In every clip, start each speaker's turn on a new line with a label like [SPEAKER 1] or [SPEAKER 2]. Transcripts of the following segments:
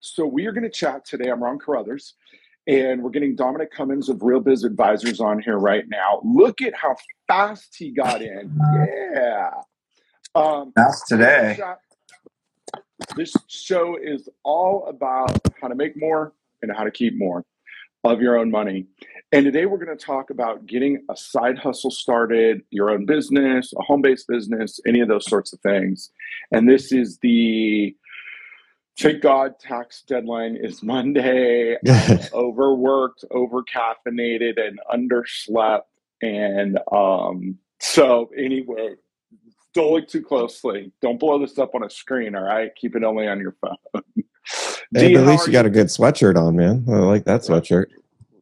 [SPEAKER 1] So we are going to chat today. I'm Ron Carruthers, and we're getting Dominic Cummins of Real Biz Advisors on here right now. Look at how fast he got in. Yeah.
[SPEAKER 2] Um, That's today.
[SPEAKER 1] This show is all about how to make more and how to keep more of your own money. And today we're going to talk about getting a side hustle started, your own business, a home based business, any of those sorts of things. And this is the thank God tax deadline is Monday. overworked, over caffeinated, and underslept. And um, so, anyway, don't look too closely. Don't blow this up on a screen, all right? Keep it only on your phone.
[SPEAKER 3] Hey, at least you got a good sweatshirt on, man. I like that sweatshirt.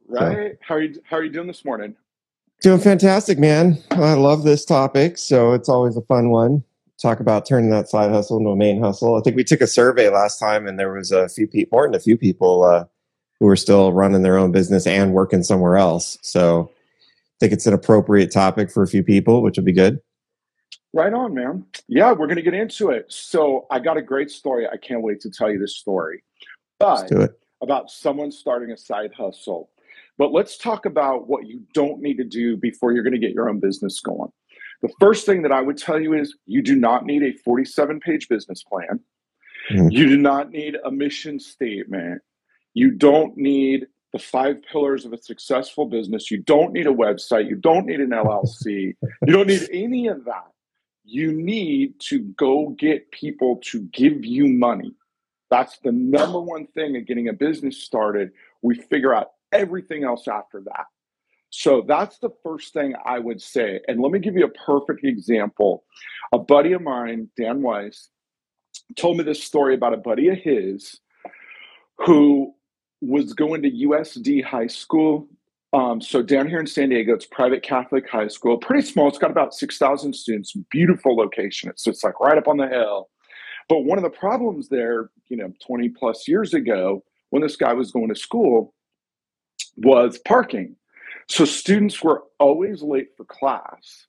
[SPEAKER 1] Right? So. How are you how are you doing this morning?
[SPEAKER 3] Doing fantastic, man. I love this topic, so it's always a fun one. Talk about turning that side hustle into a main hustle. I think we took a survey last time, and there was a few people, more than a few people, uh, who were still running their own business and working somewhere else. So I think it's an appropriate topic for a few people, which would be good.
[SPEAKER 1] Right on, man. Yeah, we're going to get into it. So I got a great story. I can't wait to tell you this story. But about someone starting a side hustle. But let's talk about what you don't need to do before you're going to get your own business going. The first thing that I would tell you is you do not need a 47 page business plan. Mm-hmm. You do not need a mission statement. You don't need the five pillars of a successful business. You don't need a website. You don't need an LLC. you don't need any of that. You need to go get people to give you money. That's the number one thing in getting a business started. We figure out everything else after that. So that's the first thing I would say. And let me give you a perfect example. A buddy of mine, Dan Weiss, told me this story about a buddy of his who was going to USD high school. Um, so down here in San Diego, it's private Catholic high school, pretty small. It's got about 6,000 students, beautiful location. It's just like right up on the hill. But one of the problems there, you know, 20 plus years ago, when this guy was going to school, was parking. So students were always late for class.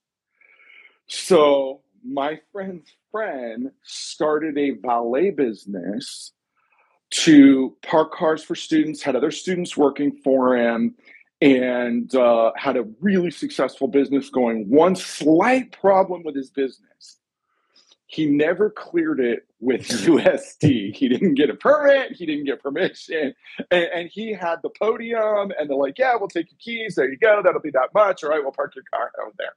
[SPEAKER 1] So my friend's friend started a valet business to park cars for students, had other students working for him, and uh, had a really successful business going. One slight problem with his business he never cleared it with USD. He didn't get a permit. He didn't get permission. And, and, he had the podium, and they're like, yeah, we'll take your keys. There you go. That'll be that much. All right, we'll park your car over there.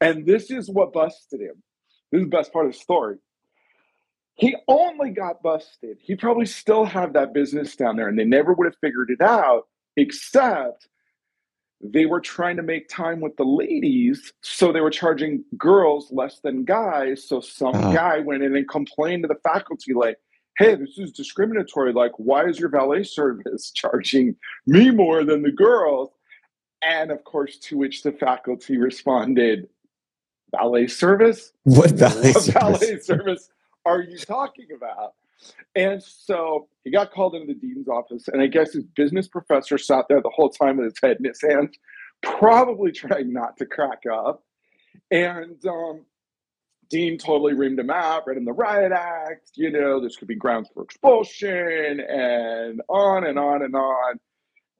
[SPEAKER 1] And this is what busted him. This is the best part of the story. He only got busted. He probably still have that business down there, and they never would have figured it out, except they were trying to make time with the ladies, so they were charging girls less than guys. So some uh-huh. guy went in and complained to the faculty, like, hey, this is discriminatory. Like, why is your valet service charging me more than the girls? And of course, to which the faculty responded, valet service?
[SPEAKER 3] What valet
[SPEAKER 1] what
[SPEAKER 3] service?
[SPEAKER 1] valet service are you talking about? And so he got called into the dean's office, and I guess his business professor sat there the whole time with his head in his hands, probably trying not to crack up. And um, Dean totally reamed him out, read him the riot act, you know, this could be grounds for expulsion, and on and on and on.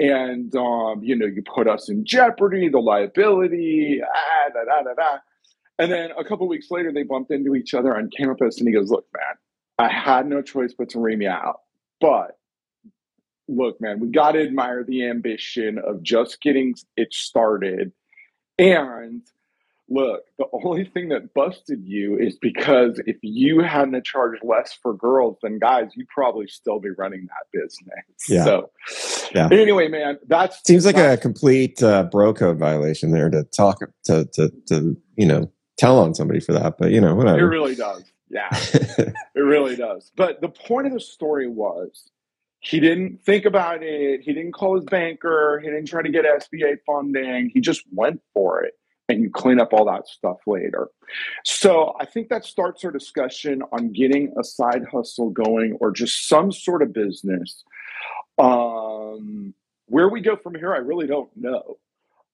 [SPEAKER 1] And, um, you know, you put us in jeopardy, the liability, ah, da, da, da, da. And then a couple weeks later, they bumped into each other on campus, and he goes, Look, man, I had no choice but to ream you out. But look, man, we got to admire the ambition of just getting it started. And look, the only thing that busted you is because if you hadn't charged less for girls than guys, you'd probably still be running that business. Yeah. So, yeah. Anyway, man, that
[SPEAKER 3] seems like a complete uh, bro code violation there to talk to to to you know tell on somebody for that. But you know, whatever.
[SPEAKER 1] It really does. Yeah, it really does. But the point of the story was he didn't think about it. He didn't call his banker. He didn't try to get SBA funding. He just went for it. And you clean up all that stuff later. So I think that starts our discussion on getting a side hustle going or just some sort of business. Um, where we go from here, I really don't know.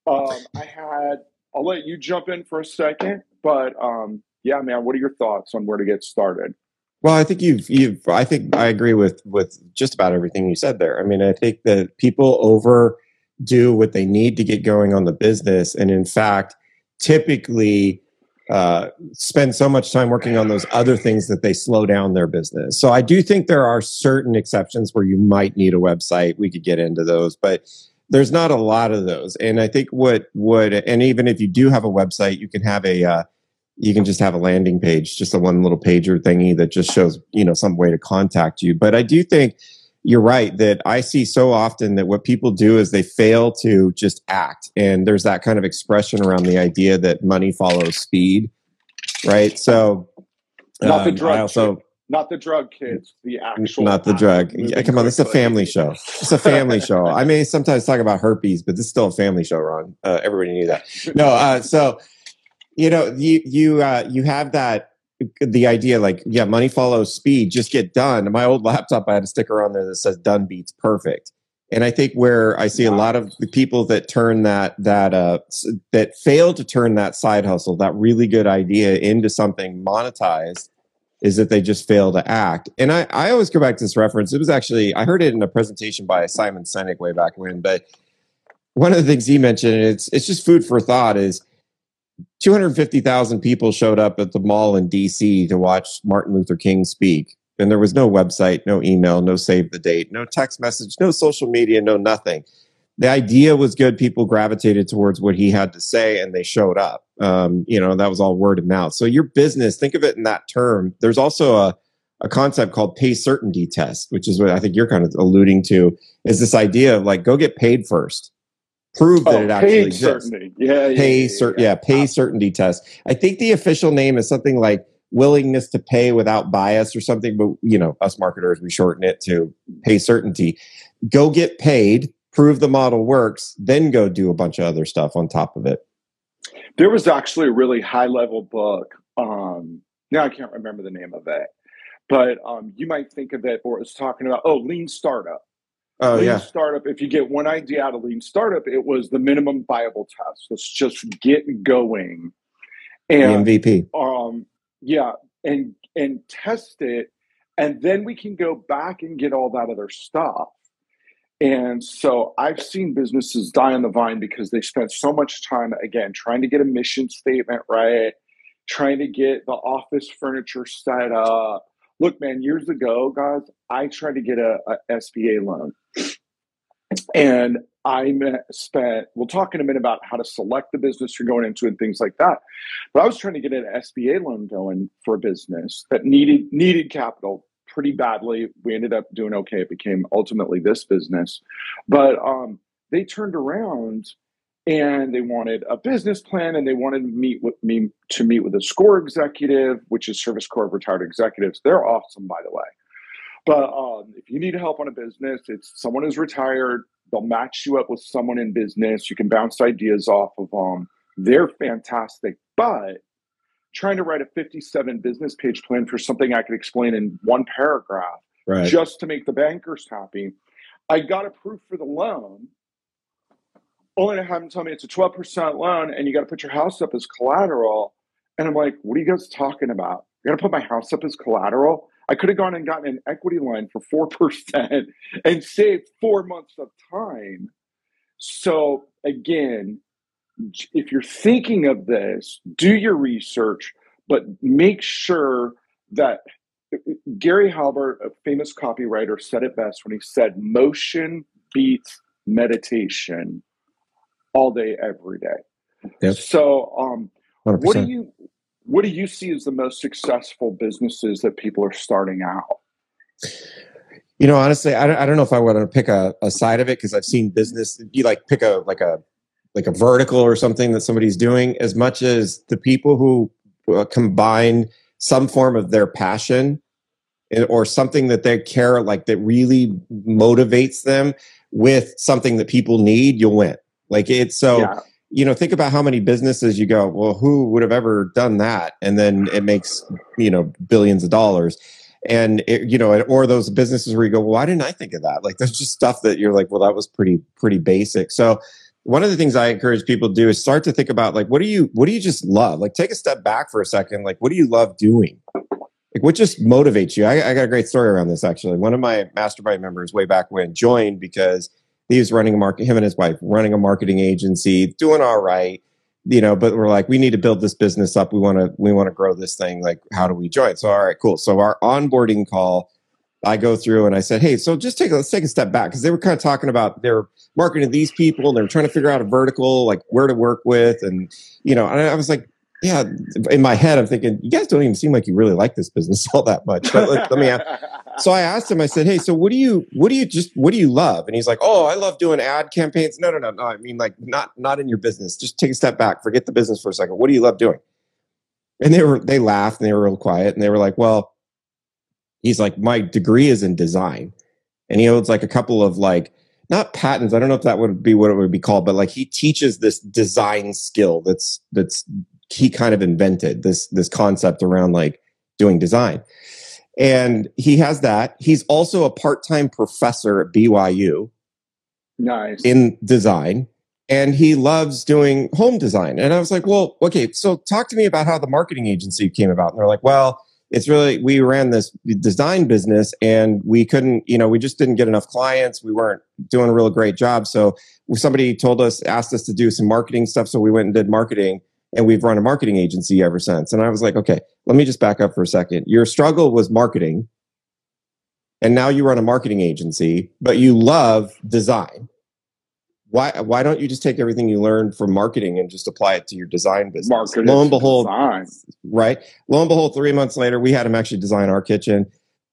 [SPEAKER 1] Um, I had, I'll let you jump in for a second, but um, yeah, man, what are your thoughts on where to get started?
[SPEAKER 3] Well, I think you've you've I think I agree with with just about everything you said there. I mean, I think that people overdo what they need to get going on the business, and in fact, typically uh, spend so much time working on those other things that they slow down their business. So I do think there are certain exceptions where you might need a website. We could get into those, but there's not a lot of those. And I think what would and even if you do have a website, you can have a uh, you can just have a landing page, just a one little pager thingy that just shows, you know, some way to contact you. But I do think you're right that I see so often that what people do is they fail to just act. And there's that kind of expression around the idea that money follows speed, right? So,
[SPEAKER 1] not the um, drug. I also, not the drug kids, the actual.
[SPEAKER 3] Not the drug. Yeah, come on, this is a family show. It's a family show. I may sometimes talk about herpes, but this is still a family show, Ron. Uh, everybody knew that. No, uh, so you know you you uh, you have that the idea like yeah money follows speed just get done. My old laptop i had a sticker on there that says done beats perfect. And i think where i see a lot of the people that turn that that uh that fail to turn that side hustle that really good idea into something monetized is that they just fail to act. And i i always go back to this reference. It was actually i heard it in a presentation by simon sinek way back when but one of the things he mentioned it's it's just food for thought is 250,000 people showed up at the mall in DC to watch Martin Luther King speak. And there was no website, no email, no save the date, no text message, no social media, no nothing. The idea was good. People gravitated towards what he had to say and they showed up. Um, you know, that was all word of mouth. So your business, think of it in that term. There's also a, a concept called pay certainty test, which is what I think you're kind of alluding to, is this idea of like, go get paid first prove that oh, it actually exists.
[SPEAKER 1] Certainty. Yeah,
[SPEAKER 3] yeah, pay yeah, cer- yeah, yeah, pay certainty test. I think the official name is something like willingness to pay without bias or something, but you know, us marketers we shorten it to pay certainty. Go get paid, prove the model works, then go do a bunch of other stuff on top of it.
[SPEAKER 1] There was actually a really high level book. Um, now I can't remember the name of it, but um, you might think of it, or it's talking about oh, lean startup
[SPEAKER 3] Oh
[SPEAKER 1] lean
[SPEAKER 3] yeah.
[SPEAKER 1] Startup. If you get one idea out of lean startup, it was the minimum viable test. Let's just get going.
[SPEAKER 3] And the MVP.
[SPEAKER 1] Um, yeah, and and test it, and then we can go back and get all that other stuff. And so I've seen businesses die on the vine because they spent so much time again trying to get a mission statement right, trying to get the office furniture set up, look, man, years ago, guys, I tried to get a, a SBA loan. And I spent, we'll talk in a minute about how to select the business you're going into and things like that. But I was trying to get an SBA loan going for a business that needed needed capital pretty badly. We ended up doing okay. It became ultimately this business. But um, they turned around and they wanted a business plan and they wanted to meet with me to meet with a score executive which is service corps of retired executives they're awesome by the way but um, if you need help on a business it's someone who's retired they'll match you up with someone in business you can bounce ideas off of them they're fantastic but trying to write a 57 business page plan for something i could explain in one paragraph
[SPEAKER 3] right.
[SPEAKER 1] just to make the bankers happy i got approved for the loan only to have them tell me it's a 12% loan and you got to put your house up as collateral. And I'm like, what are you guys talking about? You're going to put my house up as collateral? I could have gone and gotten an equity line for 4% and saved four months of time. So, again, if you're thinking of this, do your research, but make sure that Gary Halbert, a famous copywriter, said it best when he said, motion beats meditation all day, every day.
[SPEAKER 3] Yep.
[SPEAKER 1] So, um, what do you what do you see as the most successful businesses that people are starting out?
[SPEAKER 3] You know, honestly, I don't, I don't know if I want to pick a, a side of it because I've seen business. You like pick a like a like a vertical or something that somebody's doing as much as the people who uh, combine some form of their passion or something that they care like that really motivates them with something that people need you'll win like it's so, yeah. You know, think about how many businesses you go, well, who would have ever done that? And then it makes, you know, billions of dollars. And it, you know, or those businesses where you go, well, why didn't I think of that? Like there's just stuff that you're like, well, that was pretty, pretty basic. So one of the things I encourage people to do is start to think about like, what do you, what do you just love? Like take a step back for a second. Like, what do you love doing? Like, what just motivates you? I, I got a great story around this actually. One of my mastermind members way back when joined because he was running a market, him and his wife running a marketing agency, doing all right, you know. But we're like, we need to build this business up. We want to, we want to grow this thing. Like, how do we join? So, all right, cool. So our onboarding call I go through and I said, hey, so just take let's take a step back because they were kind of talking about they're marketing these people and they're trying to figure out a vertical like where to work with and you know and I was like, yeah, in my head I'm thinking you guys don't even seem like you really like this business all that much. But let, let me ask. So I asked him. I said, hey, so what do you what do you just what do you love? And he's like, oh, I love doing ad campaigns. No, no, no, no. I mean like not not in your business. Just take a step back. Forget the business for a second. What do you love doing? And they were they laughed and they were real quiet and they were like, well he's like, my degree is in design. And he owns like a couple of like, not patents. I don't know if that would be what it would be called, but like he teaches this design skill that's, that's, he kind of invented this, this concept around like doing design. And he has that. He's also a part time professor at BYU.
[SPEAKER 1] Nice.
[SPEAKER 3] In design and he loves doing home design. And I was like, well, okay, so talk to me about how the marketing agency came about. And they're like, well, it's really we ran this design business and we couldn't you know we just didn't get enough clients we weren't doing a real great job so somebody told us asked us to do some marketing stuff so we went and did marketing and we've run a marketing agency ever since and i was like okay let me just back up for a second your struggle was marketing and now you run a marketing agency but you love design why why don't you just take everything you learned from marketing and just apply it to your design business?
[SPEAKER 1] Marketing, lo and behold, design.
[SPEAKER 3] right? Lo and behold, three months later, we had him actually design our kitchen.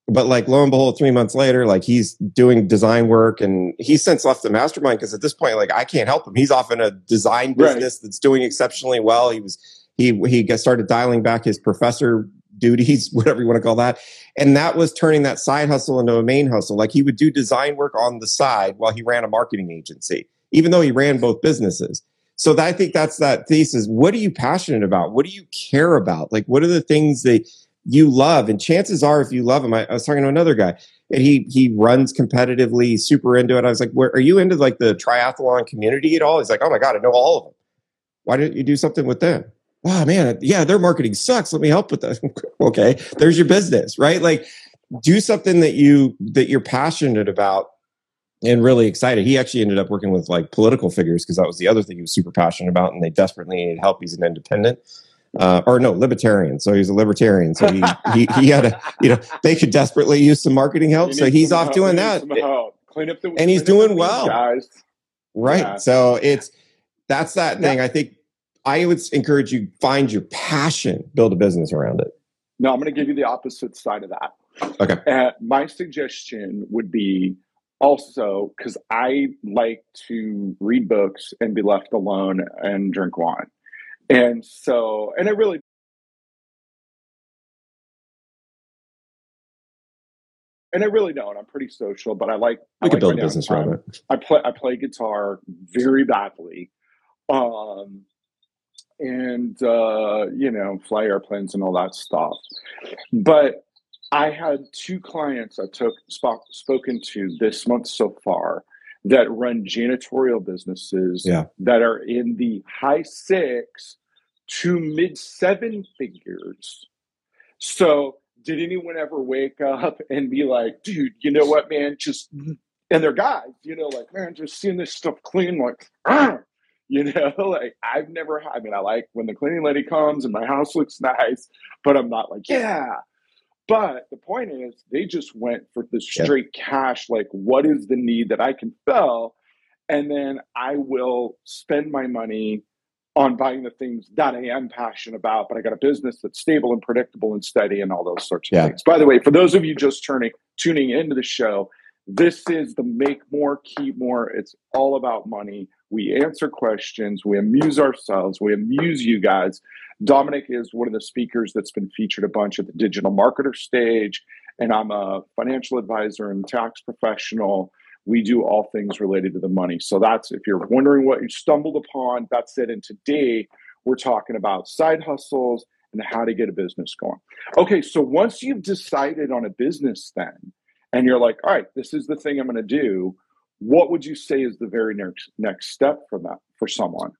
[SPEAKER 3] But like lo and behold, three months later, like he's doing design work and he's since left the mastermind because at this point, like I can't help him. He's off in a design business right. that's doing exceptionally well. He was he he got started dialing back his professor duties, whatever you want to call that. And that was turning that side hustle into a main hustle. Like he would do design work on the side while he ran a marketing agency even though he ran both businesses. So that, I think that's that thesis. What are you passionate about? What do you care about? Like, what are the things that you love? And chances are, if you love him, I, I was talking to another guy, and he he runs competitively, super into it. I was like, "Where are you into like the triathlon community at all?" He's like, "Oh my god, I know all of them. Why didn't you do something with them?" Oh man, yeah, their marketing sucks. Let me help with that. okay, there's your business, right? Like, do something that you that you're passionate about and really excited. He actually ended up working with like political figures because that was the other thing he was super passionate about, and they desperately needed help. He's an independent. Uh, or no, libertarian. So he's a libertarian. So he, he, he had a, you know, they could desperately use some marketing help. So he's off help. doing that.
[SPEAKER 1] Clean up the,
[SPEAKER 3] and he's doing well. Guys. Right. Yeah. So it's, that's that thing. Yeah. I think I would encourage you find your passion, build a business around it.
[SPEAKER 1] No, I'm going to give you the opposite side of that.
[SPEAKER 3] Okay.
[SPEAKER 1] Uh, my suggestion would be also because I like to read books and be left alone and drink wine. And so, and I really and I really don't. I'm pretty social, but I like.
[SPEAKER 3] We
[SPEAKER 1] I
[SPEAKER 3] could like build a business around it.
[SPEAKER 1] I play. I play guitar very badly, um, and uh, you know, fly airplanes and all that stuff. But I had two clients I took sp- spoken to this month so far that run janitorial businesses
[SPEAKER 3] yeah.
[SPEAKER 1] that are in the high six to mid seven figures. So, did anyone ever wake up and be like, dude, you know what, man, just and they're guys, you know, like, man, just seeing this stuff clean, like, you know, like I've never, I mean, I like when the cleaning lady comes and my house looks nice, but I'm not like, yeah, but the point is, they just went for the straight yeah. cash like, what is the need that I can fill? And then I will spend my money on buying the things that I am passionate about, but I got a business that's stable and predictable and steady and all those sorts of yeah. things. By the way, for those of you just turning tuning into the show, this is the make more, keep more. It's all about money. We answer questions, we amuse ourselves, we amuse you guys. Dominic is one of the speakers that's been featured a bunch at the digital marketer stage, and I'm a financial advisor and tax professional. We do all things related to the money. So that's if you're wondering what you stumbled upon, that's it. And today we're talking about side hustles and how to get a business going. Okay, so once you've decided on a business, then, and you're like, all right, this is the thing I'm going to do. What would you say is the very next next step for that for someone?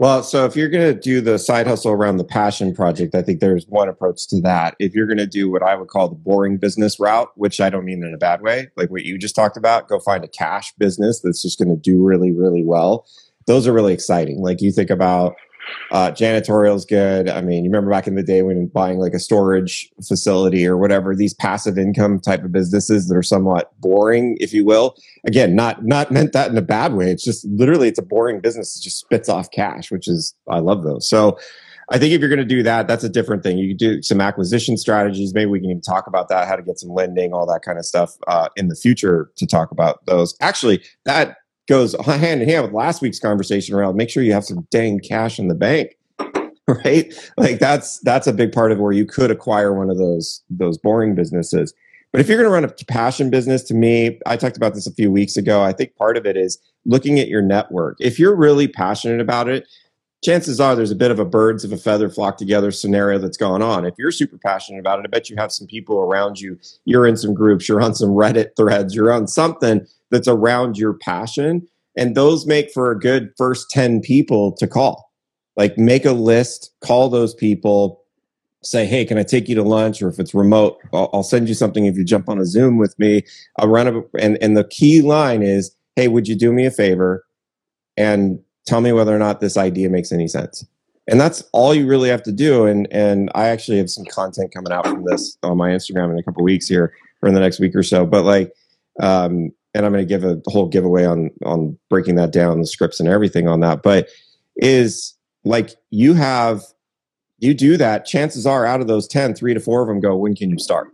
[SPEAKER 3] Well, so if you're going to do the side hustle around the passion project, I think there's one approach to that. If you're going to do what I would call the boring business route, which I don't mean in a bad way, like what you just talked about, go find a cash business that's just going to do really, really well. Those are really exciting. Like you think about uh, janitorial is good. I mean, you remember back in the day when buying like a storage facility or whatever, these passive income type of businesses that are somewhat boring, if you will. Again, not not meant that in a bad way. It's just literally it's a boring business that just spits off cash, which is I love those. So I think if you're going to do that, that's a different thing. You do some acquisition strategies. Maybe we can even talk about that, how to get some lending, all that kind of stuff uh, in the future to talk about those. Actually, that goes hand in hand with last week's conversation around make sure you have some dang cash in the bank right like that's that's a big part of where you could acquire one of those those boring businesses but if you're going to run a passion business to me i talked about this a few weeks ago i think part of it is looking at your network if you're really passionate about it chances are there's a bit of a birds of a feather flock together scenario that's going on. If you're super passionate about it, I bet you have some people around you. You're in some groups, you're on some Reddit threads, you're on something that's around your passion. And those make for a good first 10 people to call. Like make a list, call those people, say, hey, can I take you to lunch? Or if it's remote, I'll, send you something if you jump on a Zoom with me. I'll run a, and, and the key line is, hey, would you do me a favor and tell me whether or not this idea makes any sense? And that's all you really have to do. And and I actually have some content coming out from this on my Instagram in a couple weeks here or in the next week or so. But like um, and I'm going to give a whole giveaway on on breaking that down, the scripts and everything on that. But is like you have you do that, chances are out of those 10, three to four of them go, when can you start?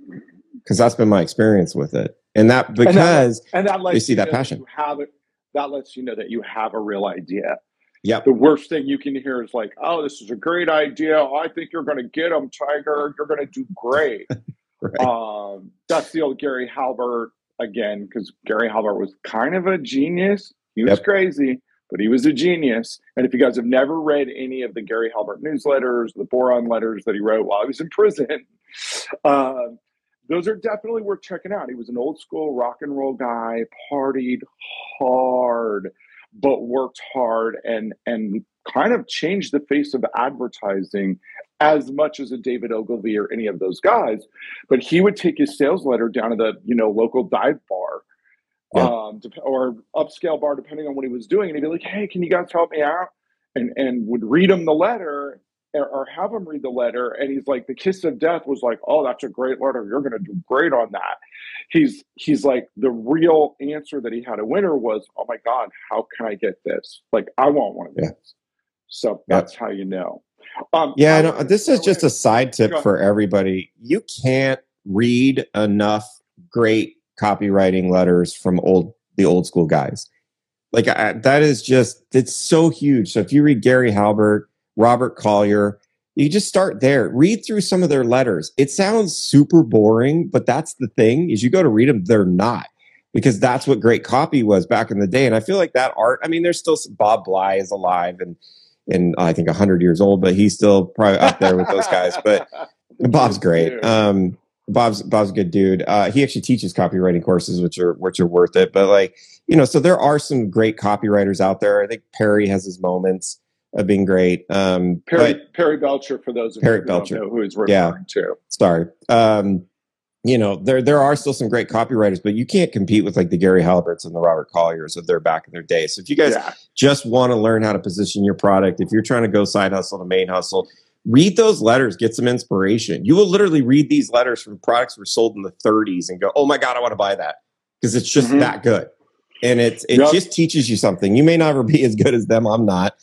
[SPEAKER 3] Because that's been my experience with it. And that because and that, and that they see that passion.
[SPEAKER 1] have it, that lets you know that you have a real idea.
[SPEAKER 3] Yeah.
[SPEAKER 1] The worst thing you can hear is like, "Oh, this is a great idea. I think you're going to get them, Tiger. You're going to do great." right. um, that's the old Gary Halbert again because Gary Halbert was kind of a genius. He was yep. crazy, but he was a genius. And if you guys have never read any of the Gary Halbert newsletters, the boron letters that he wrote while he was in prison, uh, those are definitely worth checking out. He was an old school rock and roll guy, partied hard, but worked hard and and kind of changed the face of advertising as much as a David Ogilvy or any of those guys. But he would take his sales letter down to the you know local dive bar. Yeah. Um, or upscale bar, depending on what he was doing, and he'd be like, "Hey, can you guys help me out?" And and would read him the letter, or, or have him read the letter, and he's like, "The kiss of death was like, oh, that's a great letter. You're going to do great on that." He's he's like the real answer that he had a winner was, "Oh my God, how can I get this? Like, I want one of these." Yeah. So that's how you know.
[SPEAKER 3] Um, yeah, no, this is just a side tip for everybody. You can't read enough great copywriting letters from old the old school guys. Like I, that is just it's so huge. So if you read Gary Halbert, Robert Collier, you just start there. Read through some of their letters. It sounds super boring, but that's the thing is you go to read them, they're not because that's what great copy was back in the day. And I feel like that art. I mean, there's still some, Bob Bly is alive and and I think 100 years old, but he's still probably up there with those guys. But Bob's great. Um, Bob's Bob's a good dude. Uh, he actually teaches copywriting courses, which are which are worth it. But like you know, so there are some great copywriters out there. I think Perry has his moments of being great. Um,
[SPEAKER 1] Perry Perry Belcher, for those of Perry Belcher, who he's referring yeah, to.
[SPEAKER 3] Sorry. Um, you know, there there are still some great copywriters, but you can't compete with like the Gary Halberts and the Robert Colliers of their back in their day. So if you guys yeah. just want to learn how to position your product, if you're trying to go side hustle to main hustle, read those letters, get some inspiration. You will literally read these letters from products were sold in the 30s and go, "Oh my god, I want to buy that." Because it's just mm-hmm. that good. And it's it yep. just teaches you something. You may never be as good as them, I'm not,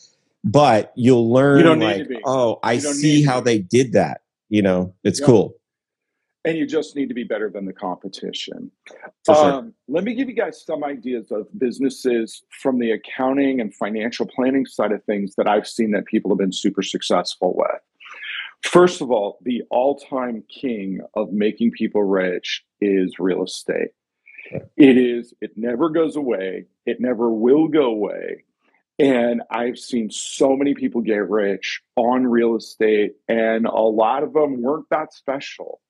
[SPEAKER 3] but you'll learn you like, "Oh, I see how they did that." You know, it's yep. cool
[SPEAKER 1] and you just need to be better than the competition. Sure. Um, let me give you guys some ideas of businesses from the accounting and financial planning side of things that I've seen that people have been super successful with. First of all, the all time king of making people rich is real estate. It is, it never goes away, it never will go away. And I've seen so many people get rich on real estate, and a lot of them weren't that special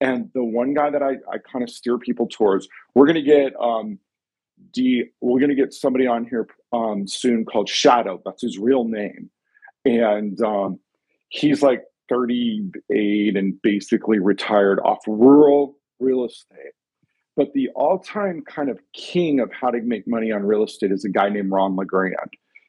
[SPEAKER 1] and the one guy that I, I kind of steer people towards, we're going to get um, D, we're going to get somebody on here um, soon called Shadow. That's his real name. and um, he's like 38 and basically retired off rural real estate. But the all time kind of king of how to make money on real estate is a guy named Ron LeGrand.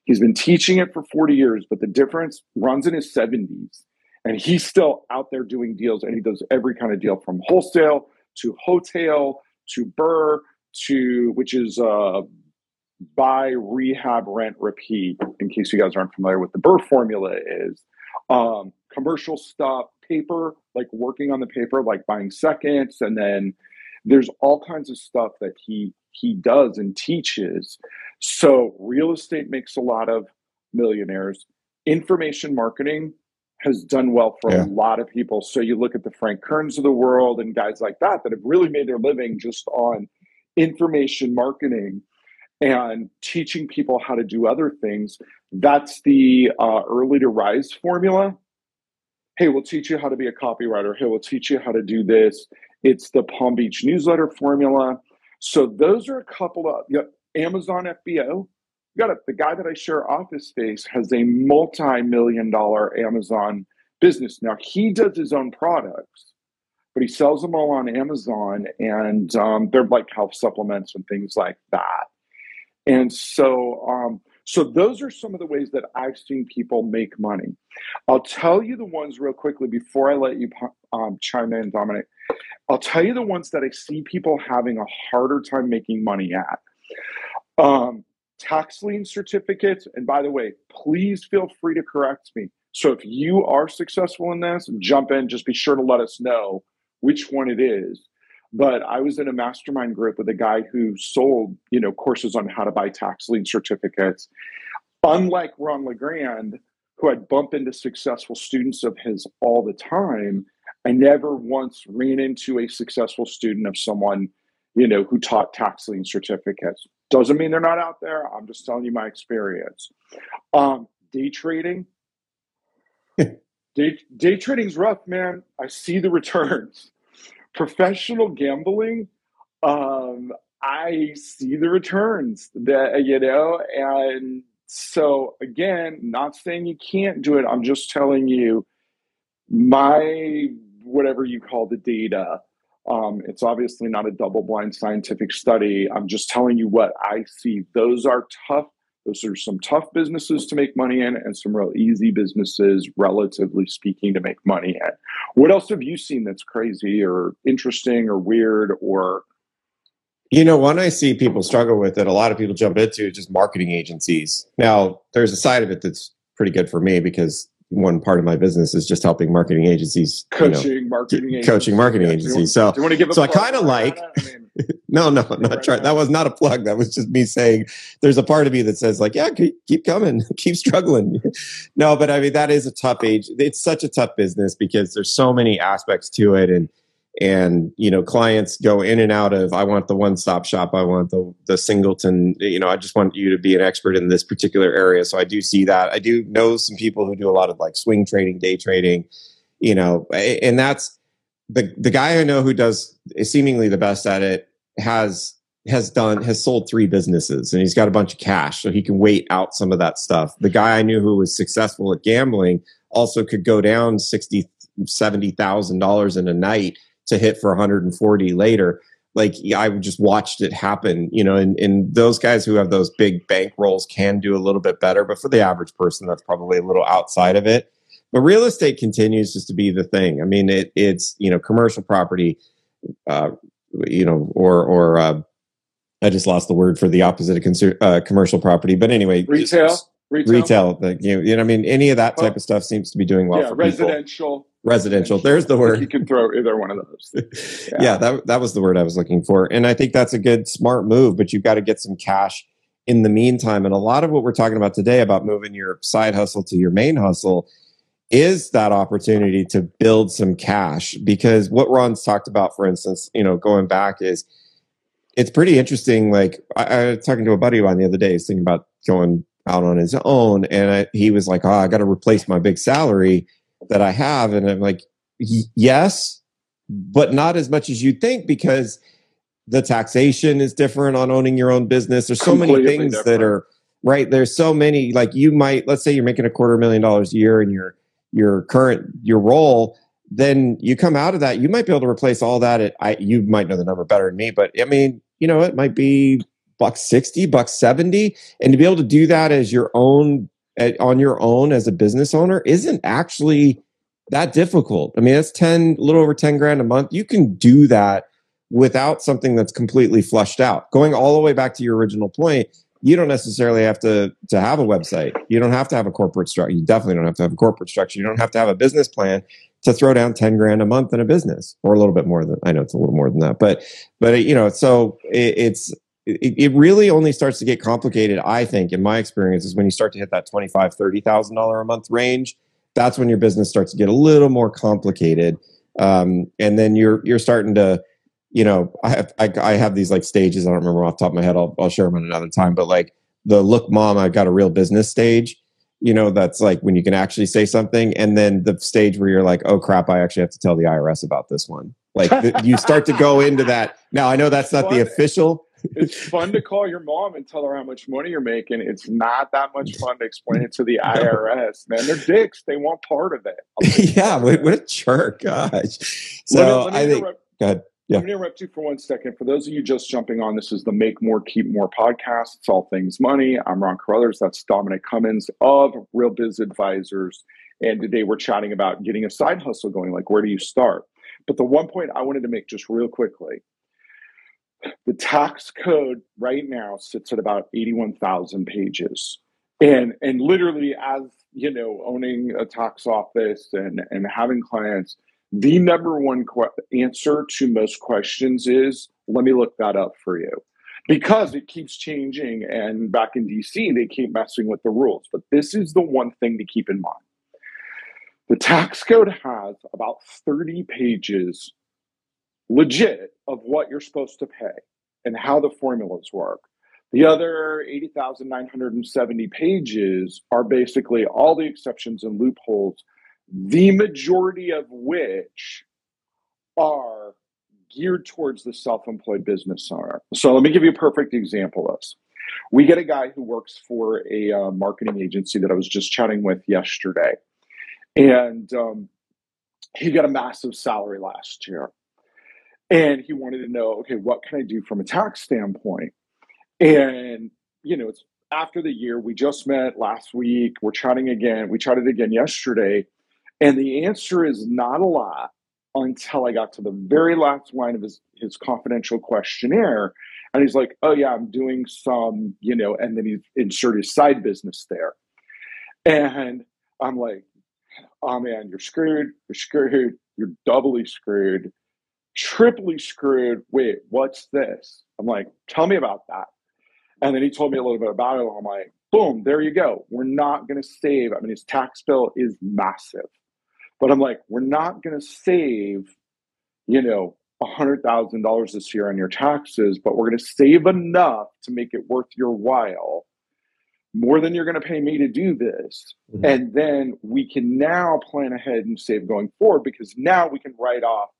[SPEAKER 1] He's been teaching it for 40 years, but the difference runs in his 70s. And he's still out there doing deals, and he does every kind of deal from wholesale to hotel to BRRRR to, which is uh, buy, rehab, rent, repeat. In case you guys aren't familiar with the BRRRR formula, is um, commercial stuff, paper, like working on the paper, like buying seconds, and then there's all kinds of stuff that he he does and teaches. So real estate makes a lot of millionaires. Information marketing has done well for yeah. a lot of people. So you look at the Frank Kerns of the world and guys like that that have really made their living just on information marketing and teaching people how to do other things. That's the uh, early to rise formula. Hey, we'll teach you how to be a copywriter. Hey, we'll teach you how to do this. It's the Palm Beach newsletter formula. So those are a couple of you know, Amazon FBO. Got it. The guy that I share office space has a multi-million dollar Amazon business. Now he does his own products, but he sells them all on Amazon, and um, they're like health supplements and things like that. And so, um, so those are some of the ways that I've seen people make money. I'll tell you the ones real quickly before I let you um, chime in, Dominic. I'll tell you the ones that I see people having a harder time making money at. Um, tax lien certificates, and by the way, please feel free to correct me. So if you are successful in this, jump in. Just be sure to let us know which one it is. But I was in a mastermind group with a guy who sold, you know, courses on how to buy tax lien certificates. Unlike Ron LeGrand, who I'd bump into successful students of his all the time, I never once ran into a successful student of someone, you know, who taught tax lien certificates. Doesn't mean they're not out there. I'm just telling you my experience. Um, day trading. day, day trading's rough, man. I see the returns professional gambling, um, I see the returns that you know, and so again, not saying you can't do it. I'm just telling you my whatever you call the data. Um, it's obviously not a double blind scientific study. I'm just telling you what I see. Those are tough those are some tough businesses to make money in and some real easy businesses, relatively speaking, to make money in. What else have you seen that's crazy or interesting or weird or?
[SPEAKER 3] You know, one I see people struggle with that a lot of people jump into is just marketing agencies. Now, there's a side of it that's pretty good for me because one part of my business is just helping marketing agencies,
[SPEAKER 1] coaching you know, marketing, agencies.
[SPEAKER 3] coaching marketing yeah. agencies. So, do you want to give? so I kind of like. I mean, no, no, not trying. That was not a plug. That was just me saying. There's a part of me that says like, yeah, keep coming, keep struggling. no, but I mean that is a tough age. It's such a tough business because there's so many aspects to it, and and you know clients go in and out of i want the one stop shop. I want the the singleton you know i just want you to be an expert in this particular area. So i do see that. I do know some people who do a lot of like swing trading day trading you know and that's the the guy i know who does is seemingly the best at it has has done has sold three businesses and he's got a bunch of cash so he can wait out some of that stuff. The guy i knew who was successful at gambling also could go down 60 70 thousand dollars in a night to hit for 140 later like i just watched it happen you know and, and those guys who have those big bank rolls can do a little bit better but for the average person that's probably a little outside of it. But real estate continues just to be the thing. I mean it, it's you know commercial property uh, you know or or uh, i just lost the word for the opposite of consu- uh, commercial property but anyway
[SPEAKER 1] retail
[SPEAKER 3] retail, retail like, you, know, you know i mean any of that type of stuff seems to be doing well
[SPEAKER 1] yeah,
[SPEAKER 3] for
[SPEAKER 1] residential
[SPEAKER 3] people residential. There's the word.
[SPEAKER 1] You can throw either one of those.
[SPEAKER 3] Yeah. yeah, that that was the word I was looking for, and I think that's a good smart move. But you've got to get some cash in the meantime. And a lot of what we're talking about today about moving your side hustle to your main hustle is that opportunity to build some cash because what Ron's talked about, for instance, you know, going back is it's pretty interesting. Like I, I was talking to a buddy of mine the other day, he's thinking about going out on his own, and I, he was like, "Oh, I got to replace my big salary." that I have. And I'm like, yes, but not as much as you think because the taxation is different on owning your own business. There's so Completely many things different. that are right? There's so many, like you might, let's say you're making a quarter million dollars a year in your, your current, your role, then you come out of that, you might be able to replace all that at, I, you might know the number better than me, but I mean, you know, it might be buck 60, buck 70. And to be able to do that as your own, on your own as a business owner isn't actually that difficult. I mean, that's 10, a little over 10 grand a month. You can do that without something that's completely flushed out. Going all the way back to your original point, you don't necessarily have to to have a website. You don't have to have a corporate structure. You definitely don't have to have a corporate structure. You don't have to have a business plan to throw down 10 grand a month in a business or a little bit more than I know it's a little more than that. But but you know, so it, it's it, it really only starts to get complicated, I think, in my experience, is when you start to hit that twenty five, thirty thousand dollar $30,000 a month range. That's when your business starts to get a little more complicated, um, and then you're you're starting to you know, I have I, I, have these like stages. I don't remember off the top of my head. I'll I'll share them another time. But like the look, mom, I've got a real business stage. You know, that's like when you can actually say something, and then the stage where you're like, oh crap, I actually have to tell the IRS about this one. Like you start to go into that. Now I know that's not the official.
[SPEAKER 1] It's fun to call your mom and tell her how much money you're making. It's not that much fun to explain it to the IRS. Man, they're dicks. They want part of
[SPEAKER 3] it. yeah, what, what, a jerk. Gosh. So let me, let me I think. Go ahead.
[SPEAKER 1] Yeah. I'm going to interrupt you for one second. For those of you just jumping on, this is the Make More, Keep More podcast. It's all things money. I'm Ron Carruthers. That's Dominic Cummins of Real Biz Advisors. And today we're chatting about getting a side hustle going. Like, where do you start? But the one point I wanted to make just real quickly the tax code right now sits at about 81,000 pages. And, and literally, as you know, owning a tax office and, and having clients, the number one qu- answer to most questions is let me look that up for you because it keeps changing. And back in DC, they keep messing with the rules. But this is the one thing to keep in mind the tax code has about 30 pages legit of what you're supposed to pay and how the formulas work. The other 80,970 pages are basically all the exceptions and loopholes the majority of which are geared towards the self-employed business owner. So let me give you a perfect example of this. We get a guy who works for a uh, marketing agency that I was just chatting with yesterday, and um, he got a massive salary last year, and he wanted to know, okay, what can I do from a tax standpoint? And you know, it's after the year we just met last week. We're chatting again. We chatted again yesterday and the answer is not a lot until I got to the very last line of his, his confidential questionnaire. And he's like, oh, yeah, I'm doing some, you know, and then he inserted his side business there. And I'm like, oh, man, you're screwed. You're screwed. You're doubly screwed. Triply screwed. Wait, what's this? I'm like, tell me about that. And then he told me a little bit about it. I'm like, boom, there you go. We're not going to save. I mean, his tax bill is massive. But I'm like, we're not going to save, you know, $100,000 this year on your taxes, but we're going to save enough to make it worth your while, more than you're going to pay me to do this. Mm-hmm. And then we can now plan ahead and save going forward because now we can write off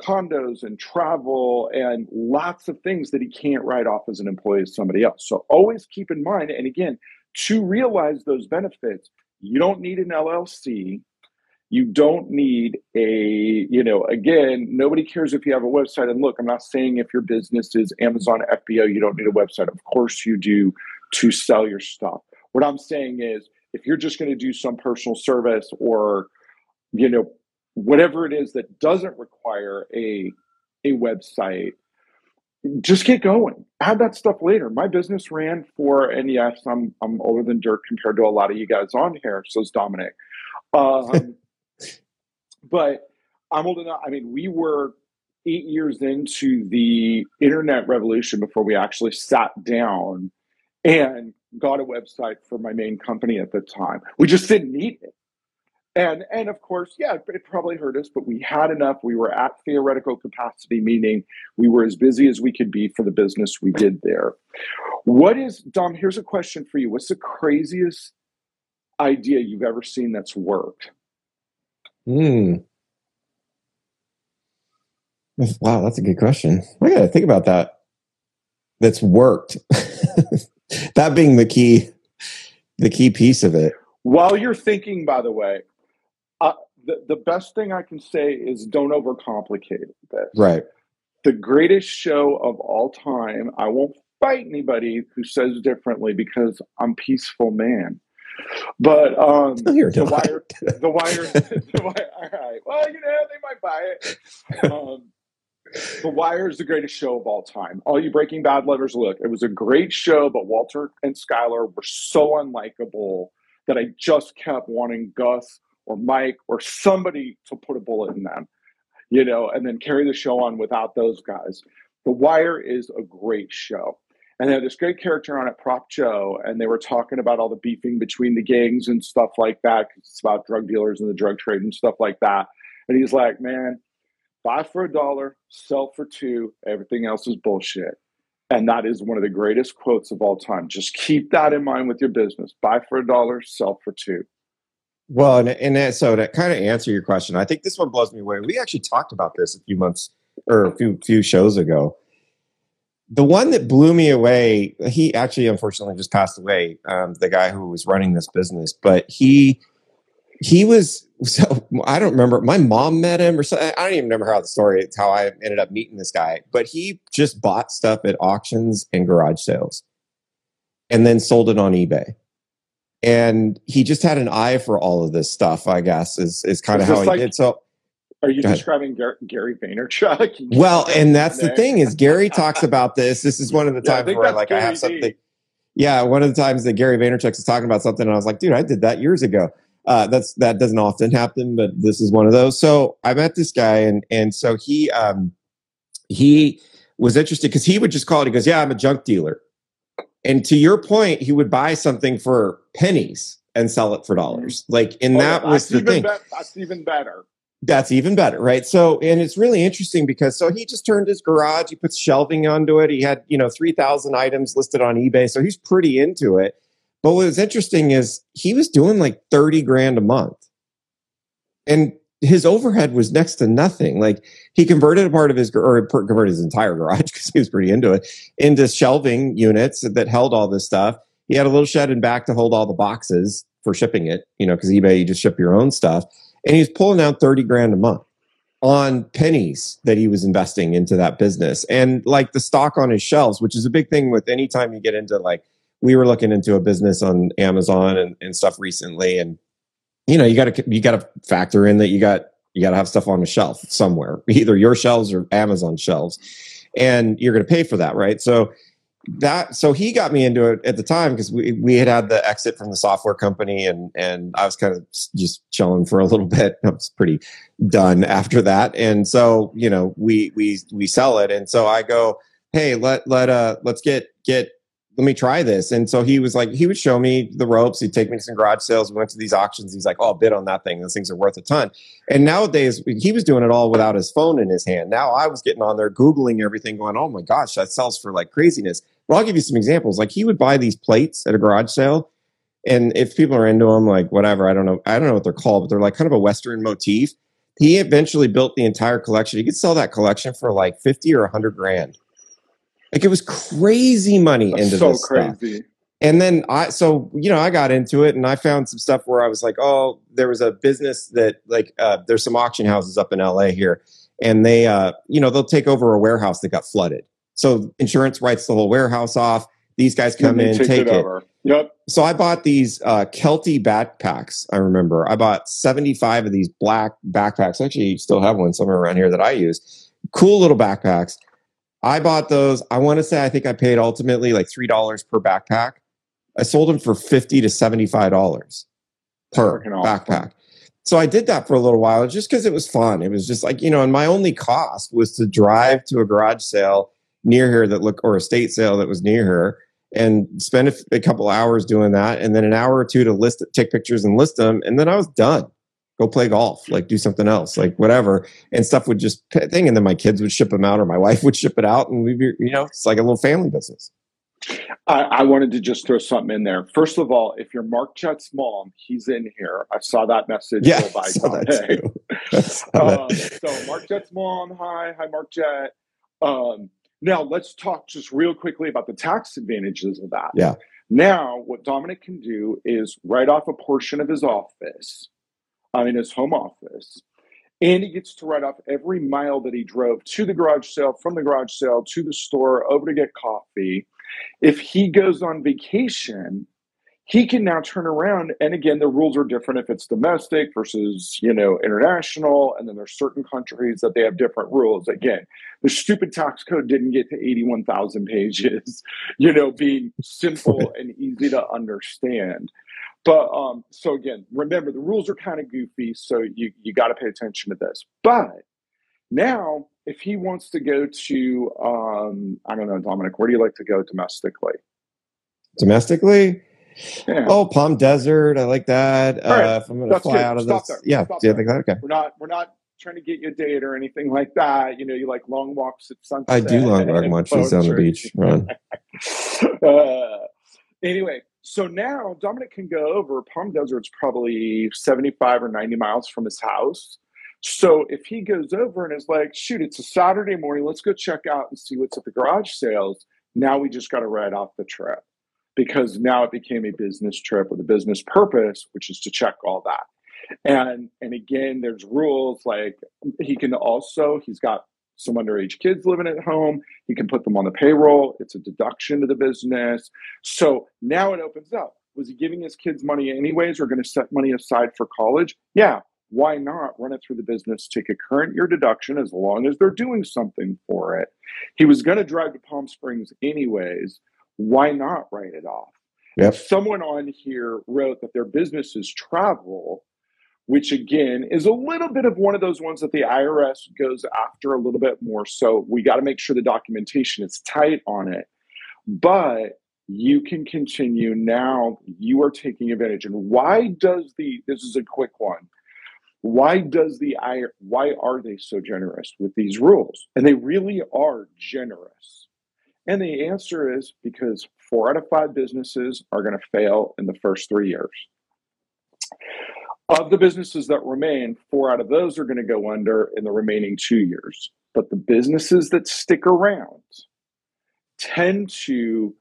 [SPEAKER 1] condos and travel and lots of things that he can't write off as an employee of somebody else. So always keep in mind, and again, to realize those benefits, you don't need an LLC you don't need a you know again nobody cares if you have a website. And look i'm not saying if your business is amazon fbo you don't need a website. Of course you do to sell your stuff. What i'm saying is if you're just going to do some personal service or you know whatever it is that doesn't require a a website just get going add that stuff later my business ran for and yes i'm i'm older than dirt compared to a lot of you guys on here says dominic um, but I'm old enough. I mean, we were eight years into the internet revolution before we actually sat down and got a website for my main company at the time. We just didn't need it. And and of course, yeah, it probably hurt us, but we had enough. We were at theoretical capacity, meaning we were as busy as we could be for the business we did there. What is Dom? Here's a question for you. What's the craziest idea you've ever seen that's worked?
[SPEAKER 3] Hmm. Wow, that's a good question. I gotta think about that. That's worked. that being the key, the key piece of it.
[SPEAKER 1] While you're thinking, by the way, the, the best thing I can say is don't overcomplicate this.
[SPEAKER 3] Right.
[SPEAKER 1] The greatest show of all time. I won't fight anybody who says differently because I'm peaceful man. But um, the wire, the wire, the wire. All right. Well, you know they might buy it. Um, the Wire is the greatest show of all time. All you Breaking Bad lovers, look, it was a great show, but Walter and Skyler were so unlikable that I just kept wanting Gus or Mike or somebody to put a bullet in them, you know, and then carry the show on without those guys. The Wire is a great show. And they had this great character on it, Prop Joe, and they were talking about all the beefing between the gangs and stuff like that. It's about drug dealers and the drug trade and stuff like that. And he's like, man, buy for a dollar, sell for two, everything else is bullshit. And that is one of the greatest quotes of all time. Just keep that in mind with your business. Buy for a dollar, sell for two.
[SPEAKER 3] Well, and, and so to kind of answer your question, I think this one blows me away. We actually talked about this a few months or a few few shows ago. The one that blew me away, he actually unfortunately just passed away. Um, the guy who was running this business, but he he was so I don't remember. My mom met him, or so, I don't even remember how the story. It's how I ended up meeting this guy. But he just bought stuff at auctions and garage sales, and then sold it on eBay. And he just had an eye for all of this stuff. I guess is is kind of how he like, did. So,
[SPEAKER 1] are you describing Gary, Gary Vaynerchuk?
[SPEAKER 3] well, and that's the thing is Gary talks about this. This is one of the times yeah, where like Gary I have something. Yeah, one of the times that Gary Vaynerchuk is talking about something, and I was like, dude, I did that years ago uh, that's that doesn't often happen, but this is one of those. So I met this guy, and and so he um, he was interested because he would just call it. He goes, "Yeah, I'm a junk dealer," and to your point, he would buy something for pennies and sell it for dollars. Mm-hmm. Like, and oh, that was the thing.
[SPEAKER 1] Be- that's even better.
[SPEAKER 3] That's even better, right? So, and it's really interesting because so he just turned his garage, he puts shelving onto it. He had, you know, 3,000 items listed on eBay. So he's pretty into it. But what was interesting is he was doing like 30 grand a month. And his overhead was next to nothing. Like he converted a part of his, or converted his entire garage because he was pretty into it, into shelving units that held all this stuff. He had a little shed in back to hold all the boxes for shipping it, you know, because eBay, you just ship your own stuff. And he was pulling out 30 grand a month on pennies that he was investing into that business. And like the stock on his shelves, which is a big thing with anytime you get into like we were looking into a business on Amazon and, and stuff recently, and you know, you got to you got to factor in that you got you got to have stuff on the shelf somewhere, either your shelves or Amazon shelves, and you're going to pay for that, right? So that so he got me into it at the time because we we had had the exit from the software company and and I was kind of just chilling for a little bit. I was pretty done after that, and so you know we we we sell it, and so I go, hey, let let uh let's get get let me try this. And so he was like, he would show me the ropes. He'd take me to some garage sales. We went to these auctions. He's like, oh, I'll bid on that thing. Those things are worth a ton. And nowadays, he was doing it all without his phone in his hand. Now I was getting on there, Googling everything, going, oh my gosh, that sells for like craziness. Well, I'll give you some examples. Like he would buy these plates at a garage sale. And if people are into them, like whatever, I don't know, I don't know what they're called, but they're like kind of a Western motif. He eventually built the entire collection. He could sell that collection for like 50 or 100 grand. Like it was crazy money That's into so this crazy. Stuff. And then I, so you know, I got into it, and I found some stuff where I was like, oh, there was a business that like uh, there's some auction houses up in LA here, and they, uh, you know, they'll take over a warehouse that got flooded. So insurance writes the whole warehouse off. These guys come in, take, take it. Over.
[SPEAKER 1] Yep.
[SPEAKER 3] So I bought these uh, Kelty backpacks. I remember I bought 75 of these black backpacks. Actually, still have one somewhere around here that I use. Cool little backpacks. I bought those. I want to say I think I paid ultimately like three dollars per backpack. I sold them for fifty to seventy five dollars per backpack. So I did that for a little while just because it was fun. It was just like you know, and my only cost was to drive to a garage sale near here that look or a state sale that was near here and spend a, a couple hours doing that, and then an hour or two to list, take pictures and list them, and then I was done go play golf, like do something else, like whatever. And stuff would just thing. And then my kids would ship them out or my wife would ship it out. And we'd be, you know, it's like a little family business.
[SPEAKER 1] I, I, wanted to just throw something in there. First of all, if you're Mark Jet's mom, he's in here. I saw that message
[SPEAKER 3] yeah, by saw that
[SPEAKER 1] um, so Mark Jet's mom, hi, hi Mark Jet. Um, Now let's talk just real quickly about the tax advantages of that.
[SPEAKER 3] Yeah.
[SPEAKER 1] Now, what Dominic can do is write off a portion of his office, I mean his home office, and he gets to write off every mile that he drove to the garage sale, from the garage sale to the store, over to get coffee. If he goes on vacation, he can now turn around. And again the rules are different if it's domestic versus you know international. And then there's certain countries that they have different rules. Again the stupid tax code didn't get to 81000 pages you know being simple and easy to understand but um so again remember the rules are kind of goofy so you you got to pay attention to this but now if he wants to go to um i don't know dominic where do you like to go domestically
[SPEAKER 3] domestically yeah. Oh, Palm Desert. I like that. Right. Uh, if I'm going to fly good. out of
[SPEAKER 1] Stop
[SPEAKER 3] this, there. yeah, Stop yeah, there. okay.
[SPEAKER 1] We're not we're not trying to get you a date or anything like that. You know, you like long walks at sunset.
[SPEAKER 3] I do long walks on the beach. Run.
[SPEAKER 1] uh, anyway, so now Dominic can go over. Palm Desert's probably 75 or 90 miles from his house. So if he goes over and is like, shoot, it's a Saturday morning, let's go check out and see what's at the garage sales. Now we just got to write off the trip because now it became a business trip with a business purpose, which is to check all that. And and again, there's rules like he can also he's got some underage kids living at home. He can put them on the payroll. It's a deduction to the business. So now it opens up. Was he giving his kids money anyways or going to set money aside for college? Yeah. Why not run it through the business, take a current year deduction as long as they're doing something for it? He was going to drive to Palm Springs anyways why not write it off? Yep. Someone on here wrote that their business is travel, which again is a little bit of one of those ones that the IRS goes after a little bit more. So we got to make sure the documentation is tight on it. But you can continue now. You are taking advantage. And why does the, this is a quick one. Why does the I why are they so generous with these rules? And they really are generous. And the answer is because four out of five businesses are going to fail in the first three years. Of the businesses that remain, four out of those are going to go under in the remaining two years. But the businesses that stick around tend to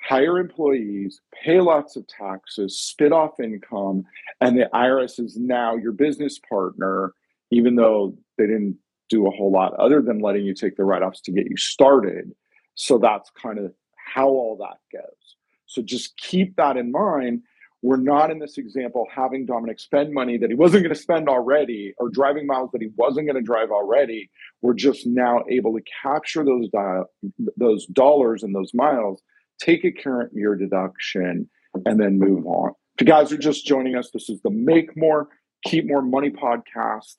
[SPEAKER 1] hire employees, pay lots of taxes, spit off income, and the IRS is now your business partner, even though they didn't do a whole lot other than letting you take the write offs to get you started so that's kind of how all that goes. So just keep that in mind. We're not in this example having Dominic spend money that he wasn't going to spend already or driving miles that he wasn't going to drive already. We're just now able to capture those those dollars and those miles, take a current year deduction, and then move on. If you guys are just joining us, this is the Make More, Keep More Money podcast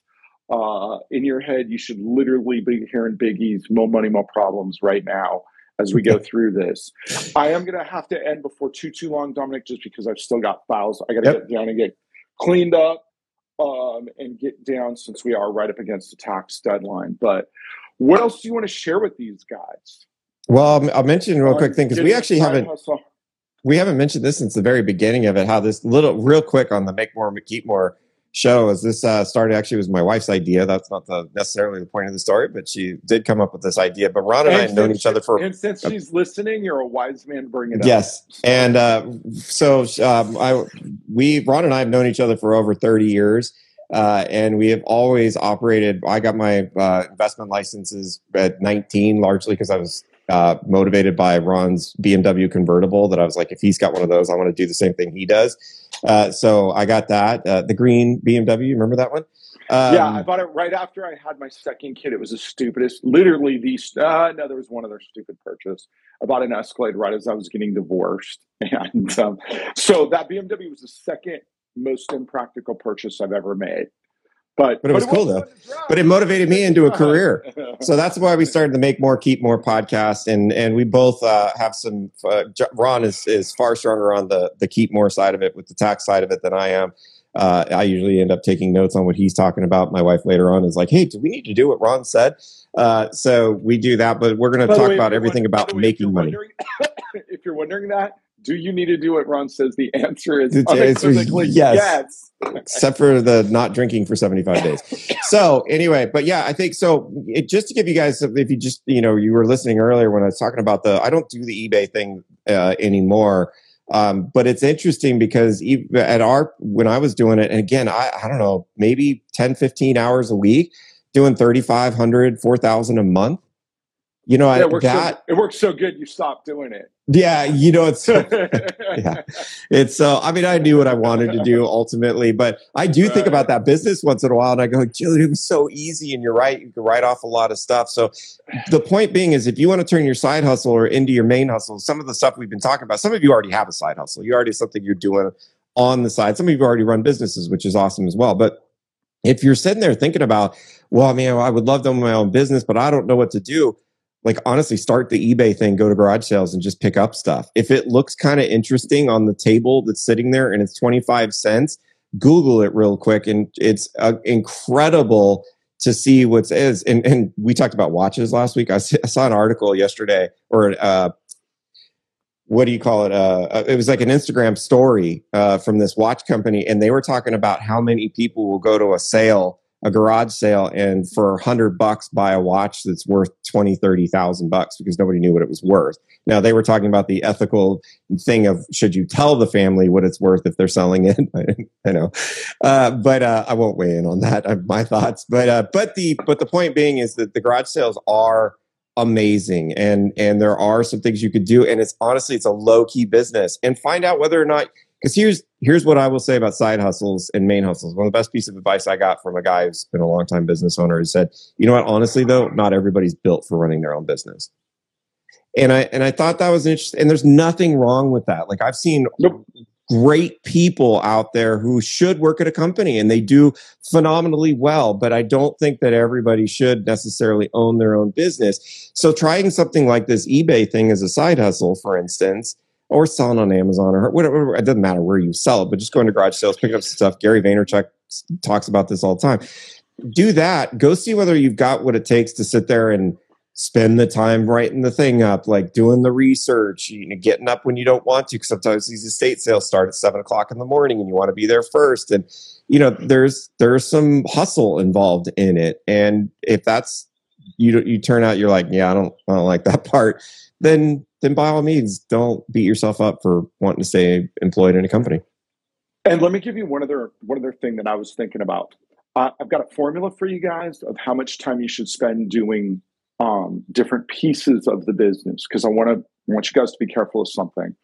[SPEAKER 1] uh, in your head, you should literally be hearing Biggie's "Mo Money, Mo Problems" right now as we go through this. I am going to have to end before too too long, Dominic, just because I've still got files. I got to yep. get down and get cleaned up um, and get down since we are right up against the tax deadline. But what else do you want to share with these guys?
[SPEAKER 3] Well, I'll mention real quick thing because we actually haven't. Hustle. We haven't mentioned this since the very beginning of it. How this little, real quick on the make more, keep more show as this uh, started actually was my wife's idea. That's not the necessarily the point of the story but she did come up with this idea. But ron and, and i have known each other for
[SPEAKER 1] and since she's listening you're a wise man Bring it
[SPEAKER 3] yes up. Yes, and uh, so um, i we ron and i have known each other for over 30 years uh, and we have always operated i got my uh, investment licenses at 19 largely because i was uh, motivated by Ron's BMW convertible that I was like, if he's got one of those, I want to do the same thing he does. Uh, so I got that. Uh, the green BMW, remember that one?
[SPEAKER 1] Um, yeah, I bought it right after I had my second kid. It was the stupidest, literally the, uh, no, there was one other stupid purchase. I bought an Escalade right as I was getting divorced. And um, so that BMW was the second most impractical purchase I've ever made. But,
[SPEAKER 3] but it was but it cool though. But it motivated me into a career. so that's why we started to make more, keep more podcast, and and we both uh, have some. Uh, Ron is is far stronger on the the keep more side of it with the tax side of it than I am. Uh, I usually end up taking notes on what he's talking about. My wife later on is like, "Hey, do we need to do what Ron said?" Uh, so we do that, but we're going to talk way, about everything about making money.
[SPEAKER 1] if you're wondering that, do you need to do what Ron says? The answer is the answer is yes. yes.
[SPEAKER 3] Except for the not drinking for 75 days. so anyway, but yeah, I think so. It, just to give you guys, if you just, you know, you were listening earlier when I was talking about the, I don't do the eBay thing uh, anymore. Um, but it's interesting because at our, when I was doing it, and again, I, I don't know, maybe 10, 15 hours a week, doing 3,500, 4,000 a month you know,
[SPEAKER 1] yeah, it,
[SPEAKER 3] that
[SPEAKER 1] so, it works so good you stop doing it.
[SPEAKER 3] Yeah, you know, it's yeah, it's so. Uh, I mean, I knew what I wanted to do ultimately, but I do think about that business once in a while, and I go, "Dude, it was so easy." And you're right; you can write off a lot of stuff. So, the point being is, if you want to turn your side hustle or into your main hustle, some of the stuff we've been talking about, some of you already have a side hustle. You already something you're doing on the side. Some of you already run businesses, which is awesome as well. But if you're sitting there thinking about, well, I mean, I would love to own my own business, but I don't know what to do like honestly start the ebay thing go to garage sales and just pick up stuff. If it looks kind of interesting on the table that's sitting there and it's 25 cents google it real quick and it's uh, incredible to see what's is. And, and we talked about watches last week. I, saw an article yesterday or uh, what do you call it? Uh, uh, it was like an instagram story uh, from this watch company and they were talking about how many people will go to a sale a garage sale and for a hundred bucks buy a watch that's worth 20, 30,000 bucks because nobody knew what it was worth. Now they were talking about the ethical thing of should you tell the family what it's worth if they're selling it? I know, uh, but uh, I won't weigh in on that. I, my thoughts, but uh, but the but the point being is that the garage sales are amazing and and there are some things you could do and it's honestly it's a low key business and find out whether or not because here's here's what I will say about side hustles and main hustles. One of the best pieces of advice I got from a guy who's been a long time business owner is said, you know what, honestly though, not everybody's built for running their own business. And I and I thought that was interesting. And there's nothing wrong with that. Like I've seen nope. great people out there who should work at a company and they do phenomenally well, but I don't think that everybody should necessarily own their own business. So trying something like this eBay thing as a side hustle, for instance, or selling on Amazon or whatever. It doesn't matter where you sell it, but just going to garage sales, picking up stuff. Gary Vaynerchuk talks about this all the time. Do that. Go see whether you've got what it takes to sit there and spend the time writing the thing up, like doing the research, you know, getting up when you don't want to. Because sometimes these estate sales start at seven o'clock in the morning, and you want to be there first. And you know, there's there's some hustle involved in it. And if that's you, you turn out you're like, yeah, I don't I don't like that part. Then then by all means, don't beat yourself up for wanting to stay employed in a company.
[SPEAKER 1] And let me give you one other one other thing that I was thinking about. Uh, I've got a formula for you guys of how much time you should spend doing um, different pieces of the business because I want to want you guys to be careful of something.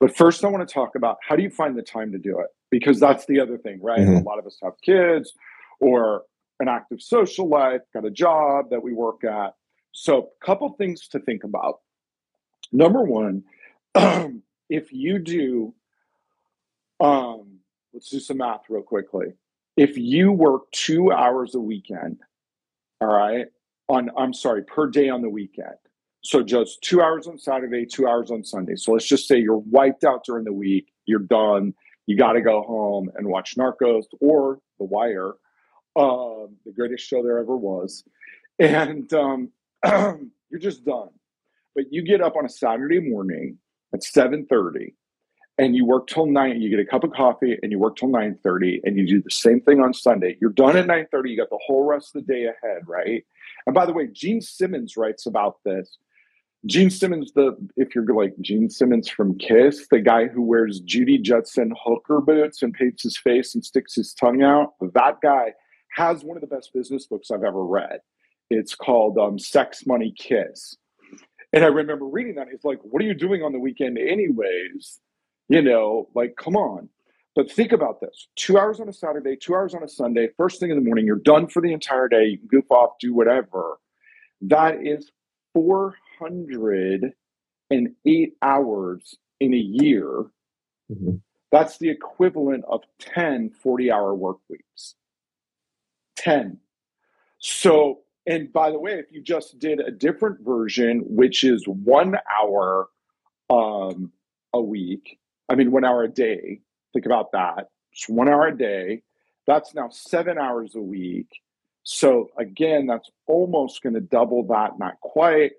[SPEAKER 1] But first, I want to talk about how do you find the time to do it because that's the other thing, right? Mm-hmm. A lot of us have kids or an active social life, got a job that we work at. So, a couple things to think about. Number one, um, if you do, um, let's do some math real quickly. If you work two hours a weekend, all right, on I'm sorry, per day on the weekend. So just two hours on Saturday, two hours on Sunday. So let's just say you're wiped out during the week, you're done, you got to go home and watch Narcos or The Wire, um, the greatest show there ever was, and um, you're just done. But you get up on a Saturday morning at 7:30 and you work till 9 you get a cup of coffee and you work till 9:30 and you do the same thing on Sunday. You're done at 9:30, you got the whole rest of the day ahead, right? And by the way, Gene Simmons writes about this. Gene Simmons, the if you're like Gene Simmons from Kiss, the guy who wears Judy Judson hooker boots and paints his face and sticks his tongue out, that guy has one of the best business books I've ever read. It's called um, Sex Money Kiss and I remember reading that. He's like, What are you doing on the weekend, anyways? You know, like, come on. But think about this two hours on a Saturday, two hours on a Sunday, first thing in the morning, you're done for the entire day. You can goof off, do whatever. That is 408 hours in a year. Mm-hmm. That's the equivalent of 10 40 hour work weeks. 10. So and by the way, if you just did a different version, which is one hour um, a week, I mean, one hour a day, think about that. It's one hour a day. That's now seven hours a week. So again, that's almost going to double that, not quite.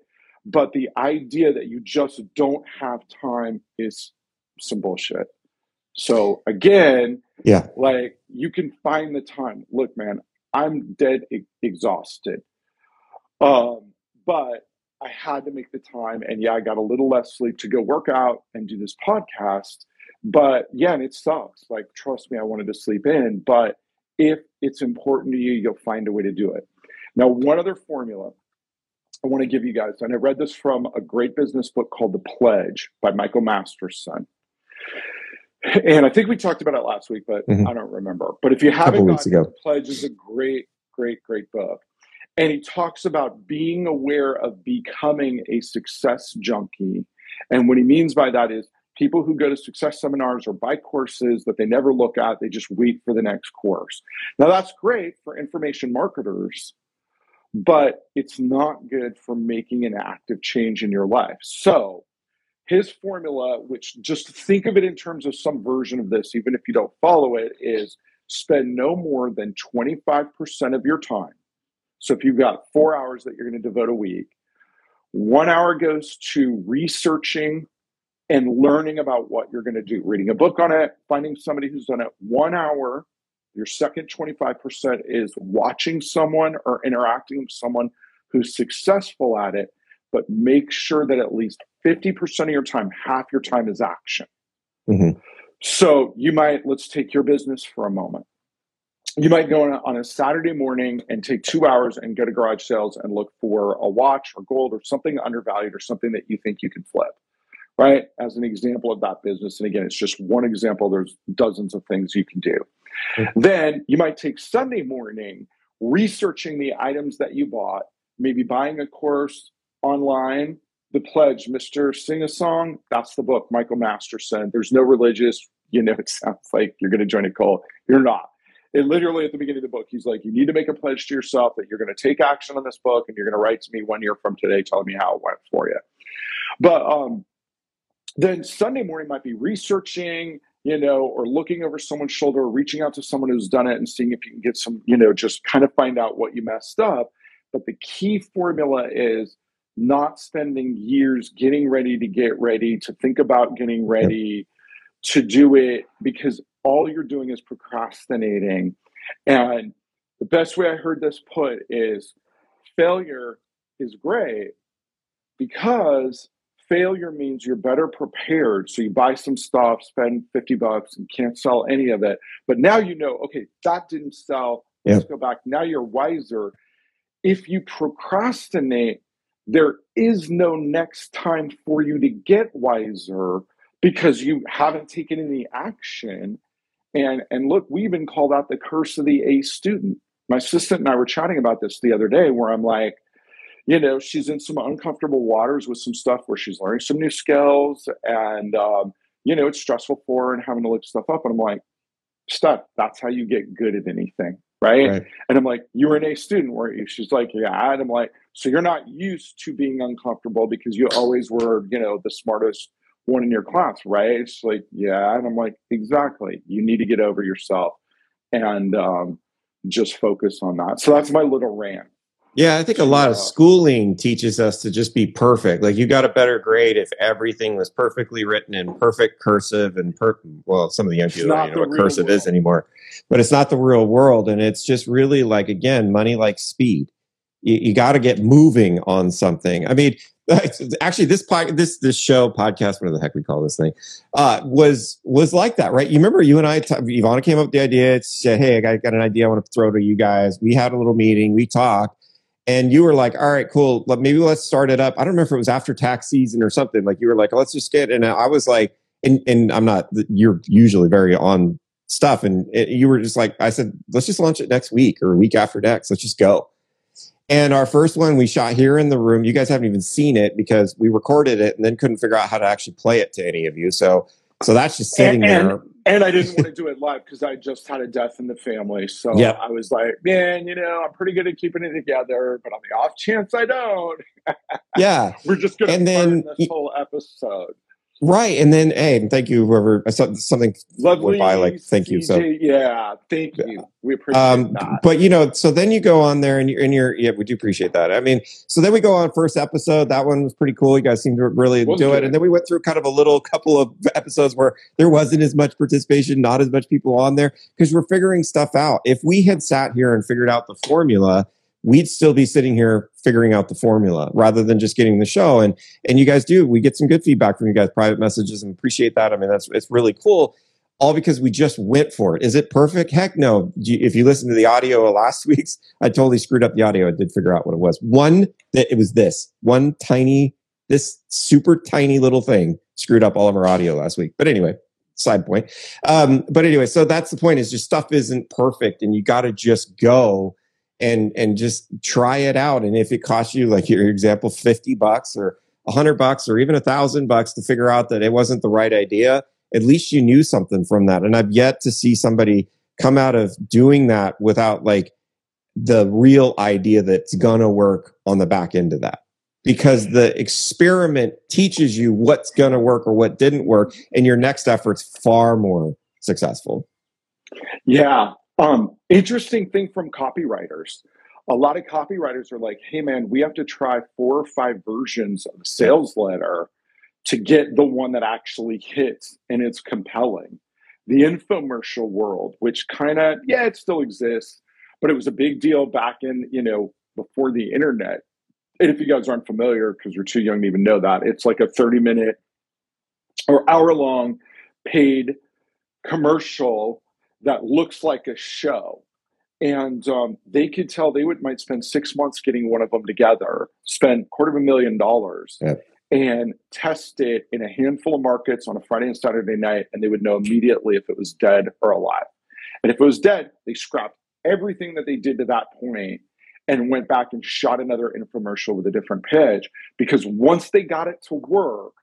[SPEAKER 1] But the idea that you just don't have time is some bullshit. So again,
[SPEAKER 3] yeah,
[SPEAKER 1] like you can find the time. Look, man, I'm dead e- exhausted. Um, but I had to make the time, and yeah, I got a little less sleep to go work out and do this podcast. But yeah, and it sucks. Like, trust me, I wanted to sleep in. But if it's important to you, you'll find a way to do it. Now, one other formula I want to give you guys, and I read this from a great business book called The Pledge by Michael Masterson. And I think we talked about it last week, but mm-hmm. I don't remember. But if you haven't gotten The Pledge is a great, great, great book. And he talks about being aware of becoming a success junkie. And what he means by that is people who go to success seminars or buy courses that they never look at, they just wait for the next course. Now, that's great for information marketers, but it's not good for making an active change in your life. So, his formula, which just think of it in terms of some version of this, even if you don't follow it, is spend no more than 25% of your time so if you've got four hours that you're going to devote a week, one hour goes to researching and learning about what you're going to do, reading a book on it, finding somebody who's done it. One hour, your second 25% is watching someone or interacting with someone who's successful at it, but make sure that at least 50% of your time, half your time is action. Mm-hmm. So you might, let's take your business for a moment you might go on a, on a, Saturday morning and take two hours and go to garage sales and look for a watch or gold or something undervalued or something that you think you can flip, right? As an example of that business. And again, it's just one example. There's dozens of things you can do. Mm-hmm. Then you might take Sunday morning researching the items that you bought, maybe buying a course online. The Pledge, Mr. Sing a Song, that's the book, Michael Masterson. There's no religious, you know, it sounds like you're going to join a cult. You're not it literally at the beginning of the book, he's like, you need to make a pledge to yourself that you're going to take action on this book and you're going to write to me one year from today telling me how it went for you. But um, then Sunday morning might be researching, you know, or looking over someone's shoulder, or reaching out to someone who's done it and seeing if you can get some, you know, just kind of find out what you messed up. But the key formula is not spending years getting ready to get ready, to think about getting ready, to do it because all you're doing is procrastinating. And the best way I heard this put is failure is great because failure means you're better prepared. So you buy some stuff, spend 50 bucks, and can't sell any of it. But now you know, okay, that didn't sell. Let's go back. Now you're wiser. If you procrastinate, there is no next time for you to get wiser because you haven't taken any action. And and look, we even called out the curse of the A student. My assistant and I were chatting about this the other day, where I'm like, you know, she's in some uncomfortable waters with some stuff where she's learning some new skills, and um, you know, it's stressful for her and having to look stuff up. And I'm like, stuff. That's how you get good at anything, right? right? And I'm like, you were an A student, weren't you? She's like, yeah. And I'm like, so you're not used to being uncomfortable because you always were, you know, the smartest one in your class, right? It's like, yeah. And I'm like, exactly. You need to get over yourself and um, just focus on that. So that's my little rant.
[SPEAKER 3] Yeah, I think a lot of schooling teaches us to just be perfect. Like you got a better grade if everything was perfectly written in perfect cursive and per well, some of the young people don't know what cursive world. is anymore. But it's not the real world. And it's just really like again, money like speed. You, you got to get moving on something. I mean, actually this pod, this this show podcast whatever the heck we call this thing uh, was was like that right? You remember you and i t- ivana came up with the idea said hey i got, got an idea i want to throw to you guys. We had a little meeting we talked and you were like all right cool maybe let's start it up. I don't remember if it was after tax season or something like you were like let's just get and i was like and, and i'm not you're usually very on stuff and it, you were just like i said let's just launch it next week or a week after next let's just go and our first one we shot here in the room. You guys haven't even seen it because we recorded it and then couldn't figure out how to actually play it to any of you. So so that's just sitting
[SPEAKER 1] and,
[SPEAKER 3] there.
[SPEAKER 1] And, and I didn't want to do it live because I just had a death in the family. So yep. I was like, man, you know, I'm pretty good at keeping it together, but on the off chance I don't.
[SPEAKER 3] yeah.
[SPEAKER 1] We're just gonna and then this whole episode.
[SPEAKER 3] Right, and then hey, thank you whoever I saw something
[SPEAKER 1] Lovely
[SPEAKER 3] went by like thank you. So
[SPEAKER 1] yeah, thank you. We appreciate um, that.
[SPEAKER 3] But you know, so then you go on there and you're and you're yeah, we do appreciate that. I mean, so then we go on first episode. That one was pretty cool. You guys seem to really do good. it. And then we went through kind of a little couple of episodes where there wasn't as much participation, not as much people on there because we're figuring stuff out. If we had sat here and figured out the formula we'd still be sitting here figuring out the formula rather than just getting the show. And and you guys do. We get some good feedback from you guys, private messages, and appreciate that. I mean, that's it's really cool. All because we just went for it. Is it perfect? Heck no. If you listen to the audio last week's, I totally screwed up the audio. I did figure out what it was. One that it was this one tiny, this super tiny little thing screwed up all of our audio last week. But anyway, side point. Um, but anyway, so that's the point. Is just stuff isn't perfect, and you got to just go and and just try it out. And if it costs you, like your example, fifty bucks or a hundred bucks or even a thousand bucks to figure out that it wasn't the right idea, at least you knew something from that. And I've yet to see somebody come out of doing that without like the real idea that's gonna work on the back end of that. Because the experiment teaches you what's gonna work or what didn't work, and your next effort's far more successful.
[SPEAKER 1] Yeah, um, interesting thing from copywriters. A lot of copywriters are like, hey man, we have to try four or five versions of a sales letter to get the one that actually hits and it's compelling. The infomercial world, which kind of, yeah, it still exists, but it was a big deal back in, you know, before the internet. And if you guys aren't familiar, because you're too young to even know that, it's like a 30 minute or hour long paid commercial that looks like a show. And um, they could tell they would might spend six months getting one of them together, spend quarter of a million dollars, and test it in a handful of markets on a Friday and Saturday night, and they would know immediately if it was dead or alive. And if it was dead, they scrapped everything that they did to that point and went back and shot another infomercial with a different pitch because once they got it to work,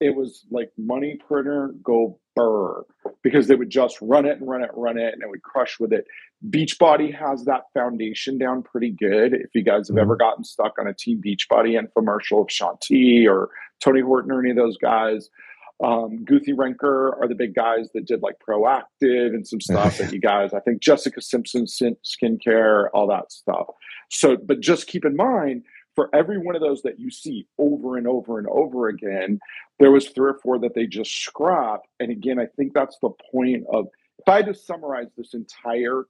[SPEAKER 1] it was like money printer go burr because they would just run it and run it and run it and it would crush with it. Beachbody has that foundation down pretty good. If you guys have mm-hmm. ever gotten stuck on a Team Beachbody infomercial of Shaun T or Tony Horton or any of those guys, um, Guthy-Renker are the big guys that did like Proactiv and some stuff that you guys, I think Jessica Simpson skincare, all that stuff. So, but just keep in mind, for every one of those that you see over and over and over again, there was three or four that they just scrapped. And again, I think that's the point of if I had to summarize this entire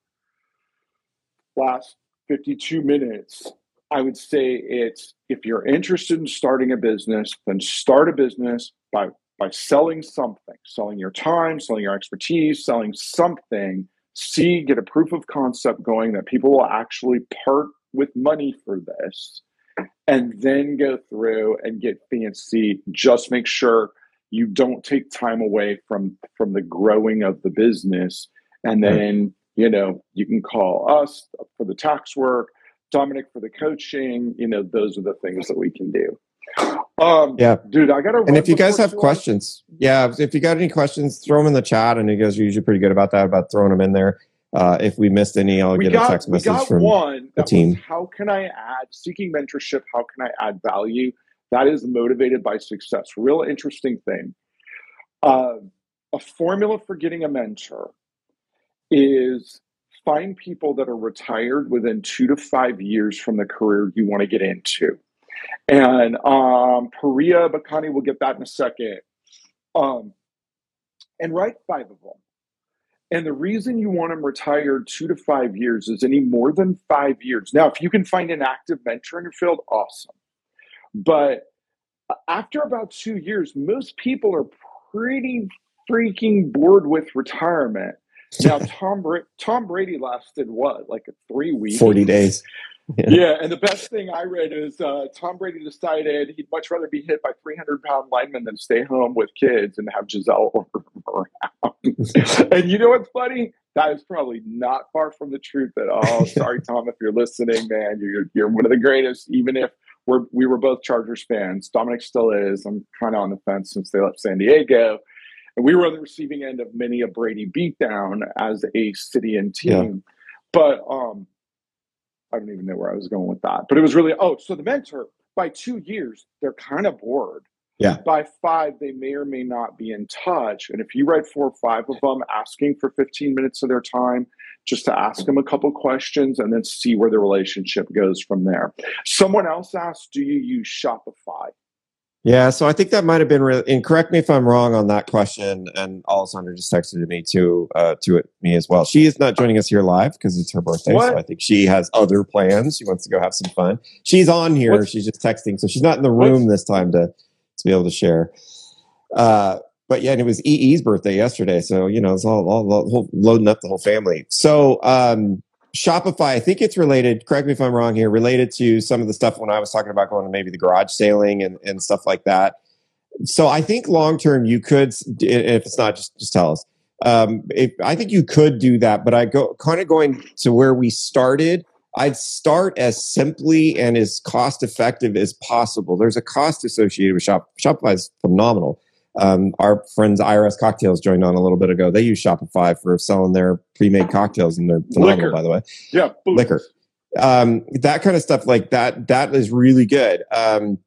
[SPEAKER 1] last 52 minutes, I would say it's if you're interested in starting a business, then start a business by by selling something, selling your time, selling your expertise, selling something. See, get a proof of concept going that people will actually part with money for this and then go through and get fancy just make sure you don't take time away from from the growing of the business. And then you know you can call us for the tax work dominic for the coaching you know those are the things that we can do. Um yeah. dude i gotta
[SPEAKER 3] and if you guys have questions yeah if you got any questions throw them in the chat and you guys are usually pretty good about that about throwing them in there uh, if we missed any, I'll we get got, a text message from one the team. Was,
[SPEAKER 1] how can I add seeking mentorship? How can I add value? That is motivated by success. Real interesting thing. Uh, a formula for getting a mentor is find people that are retired within two to five years from the career you want to get into. And um, Paria Bakani will get that in a second. Um, and write five of them and the reason you want them retired two to five years is any more than five years. Now, if you can find an active mentor in your field, awesome. But uh, after about two years, most people are pretty freaking bored with retirement. Now, Tom, Tom Brady lasted what, like a three weeks?
[SPEAKER 3] 40 days.
[SPEAKER 1] Yeah. yeah. and the best thing I read is uh, Tom Brady decided he'd much rather be hit by 300 pound linemen than stay home with kids and have Gisele around. and you know what's funny? That is probably not far from the truth at all. Sorry, Tom, if you're listening, man, you're you're one of the greatest. Even if we're we were both Chargers fans, Dominic still is. I'm kind of on the fence since they left San Diego. And we were on the receiving end of many a Brady beatdown as a city and team. Yeah. But um, I don't even know where I was going with that. But it was really, oh, so the mentor, by two years, they're kind of bored.
[SPEAKER 3] Yeah.
[SPEAKER 1] By five, they may or may not be in touch. And if you write four or five of them asking for 15 minutes of their time, just to ask them a couple questions and then see where the relationship goes from there. Someone else asked, Do you use Shopify?
[SPEAKER 3] Yeah, so I think that might have been really. And correct me if I'm wrong on that question. And Alessandra just texted me to uh, to it, me as well. She is not joining us here live because it's her birthday, what? so I think she has other plans. She wants to go have some fun. She's on here. What's, she's just texting, so she's not in the room this time to to be able to share. Uh, but yeah, and it was EE's birthday yesterday, so you know it's all, all, all loading up the whole family. So um, Shopify, I think it's related. Correct me if I'm wrong here. Related to some of the stuff when I was talking about going to maybe the garage sailing and, and stuff like that. So I think long term you could, if it's not, just just tell us. Um, if, I think you could do that, but I go kind of going to where we started. I'd start as simply and as cost effective as possible. There's a cost associated with Shop. Shopify is phenomenal. Um, our friends IRS Cocktails joined on a little bit ago. They use Shopify for selling their pre-made cocktails, and they're phenomenal,
[SPEAKER 1] liquor.
[SPEAKER 3] by the way.
[SPEAKER 1] Yeah,
[SPEAKER 3] liquor. Um, that kind of stuff like that. That is really good. Um,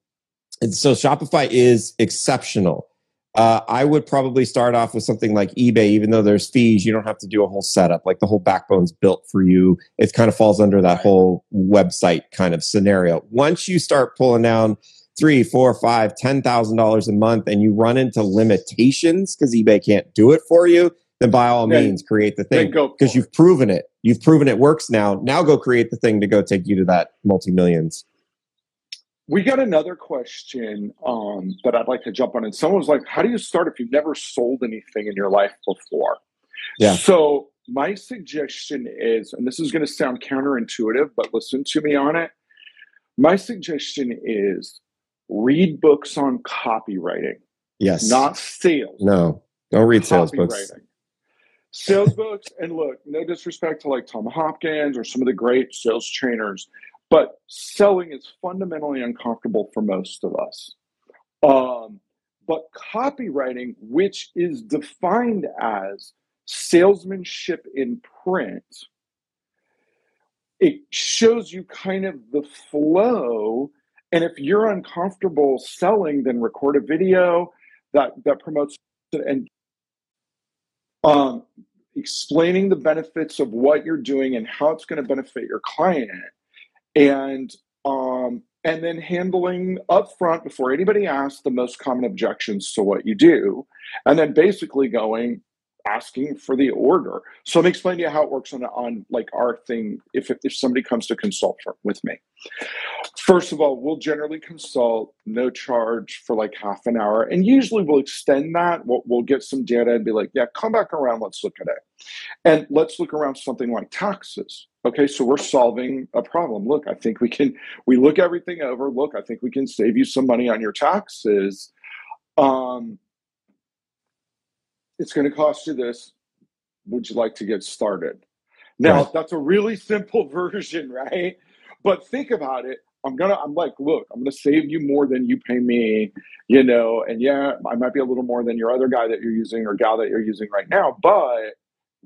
[SPEAKER 3] and so Shopify is exceptional. Uh, I would probably start off with something like eBay, even though there's fees, you don't have to do a whole setup. Like the whole backbone's built for you. It kind of falls under that whole website kind of scenario. Once you start pulling down three, four, five, ten thousand dollars a month, and you run into limitations because eBay can't do it for you, then by all then, means create the thing because you've proven it. You've proven it works now. Now go create the thing to go take you to that multi millions.
[SPEAKER 1] We got another question um, that I'd like to jump on, and someone was like, "How do you start if you've never sold anything in your life before?"
[SPEAKER 3] Yeah.
[SPEAKER 1] So my suggestion is, and this is going to sound counterintuitive, but listen to me on it. My suggestion is read books on copywriting.
[SPEAKER 3] Yes.
[SPEAKER 1] Not sales.
[SPEAKER 3] No, don't read sales books.
[SPEAKER 1] Sales books, and look, no disrespect to like Tom Hopkins or some of the great sales trainers, but selling is fundamentally uncomfortable for most of us. Um, but copywriting, which is defined as salesmanship in print, it shows you kind of the flow and if you're uncomfortable selling, then record a video that that promotes and um, explaining the benefits of what you're doing and how it's going to benefit your client, and um, and then handling upfront before anybody asks the most common objections to what you do, and then basically going, asking for the order. So let me explain to you how it works on on like our thing. If if somebody comes to consult for, with me, first of all, we'll generally consult, no charge for like half an hour, and usually we'll extend that. We'll, we'll get some data and be like, yeah, come back around. Let's look at it, and let's look around something like taxes. Okay, so we're solving a problem. Look, I think we can. We look everything over. Look, I think we can save you some money on your taxes. Um, it's going to cost you this. Would you like to get started? Now, right. that's a really simple version, right? But think about it. I'm gonna, I'm like, look, I'm gonna save you more than you pay me, you know, and yeah, I might be a little more than your other guy that you're using or gal that you're using right now, but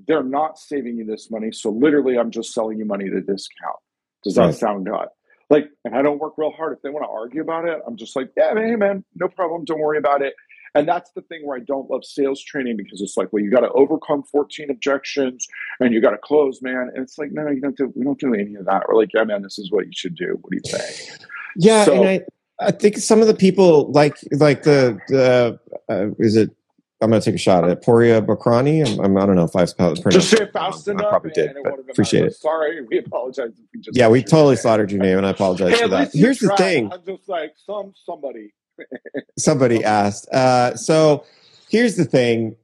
[SPEAKER 1] they're not saving you this money. So literally, I'm just selling you money at a discount. Does that right. sound good? Like, and I don't work real hard. If they want to argue about it, I'm just like, yeah, hey man, no problem. Don't worry about it. And that's the thing where I don't love sales training because it's like, well, you got to overcome 14 objections and you got to close, man. And it's like, no, no, you don't do, we don't do any of that. We're like, yeah, man, this is what you should do. What do you think?
[SPEAKER 3] Yeah. So, and I, I think some of the people like, like the, the, uh, is it, I'm going to take a shot at Poria Bakrani. I'm, I'm, I do not know if I've pronounced
[SPEAKER 1] Just say it fast enough. I probably did.
[SPEAKER 3] appreciate it.
[SPEAKER 1] Sorry, we apologize. We
[SPEAKER 3] yeah, we totally slaughtered your name, and I apologize hey, for that. Here's the thing.
[SPEAKER 1] I'm just like some somebody.
[SPEAKER 3] Somebody asked. Uh, so here's the thing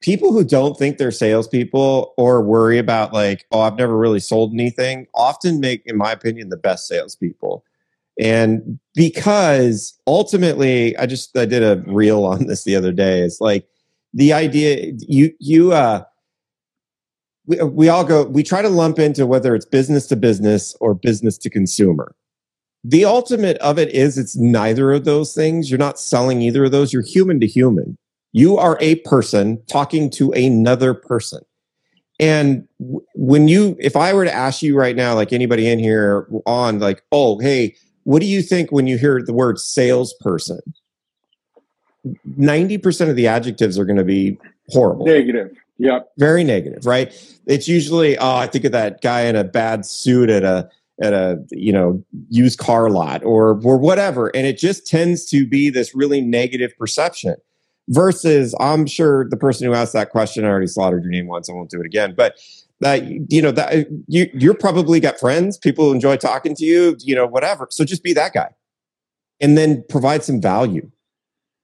[SPEAKER 3] people who don't think they're salespeople or worry about like, oh, I've never really sold anything, often make, in my opinion, the best salespeople. And because ultimately, I just I did a reel on this the other day. It's like the idea you you uh we, we all go we try to lump into whether it's business to business or business to consumer the ultimate of it is it's neither of those things. You're not selling either of those. You're human to human. You are a person talking to another person. And when you, if I were to ask you right now, like anybody in here on, like, oh, hey, what do you think when you hear the word salesperson? 90% of the adjectives are going to be horrible.
[SPEAKER 1] Negative. Yeah.
[SPEAKER 3] Very negative, right? It's usually, oh, I think of that guy in a bad suit at a at a you know used car lot or or whatever. And it just tends to be this really negative perception versus i'm sure the person who asked that question i already slaughtered your name once. I won't do it again. But that you know that you you're probably got friends people enjoy talking to you you know whatever. So just be that guy and then provide some value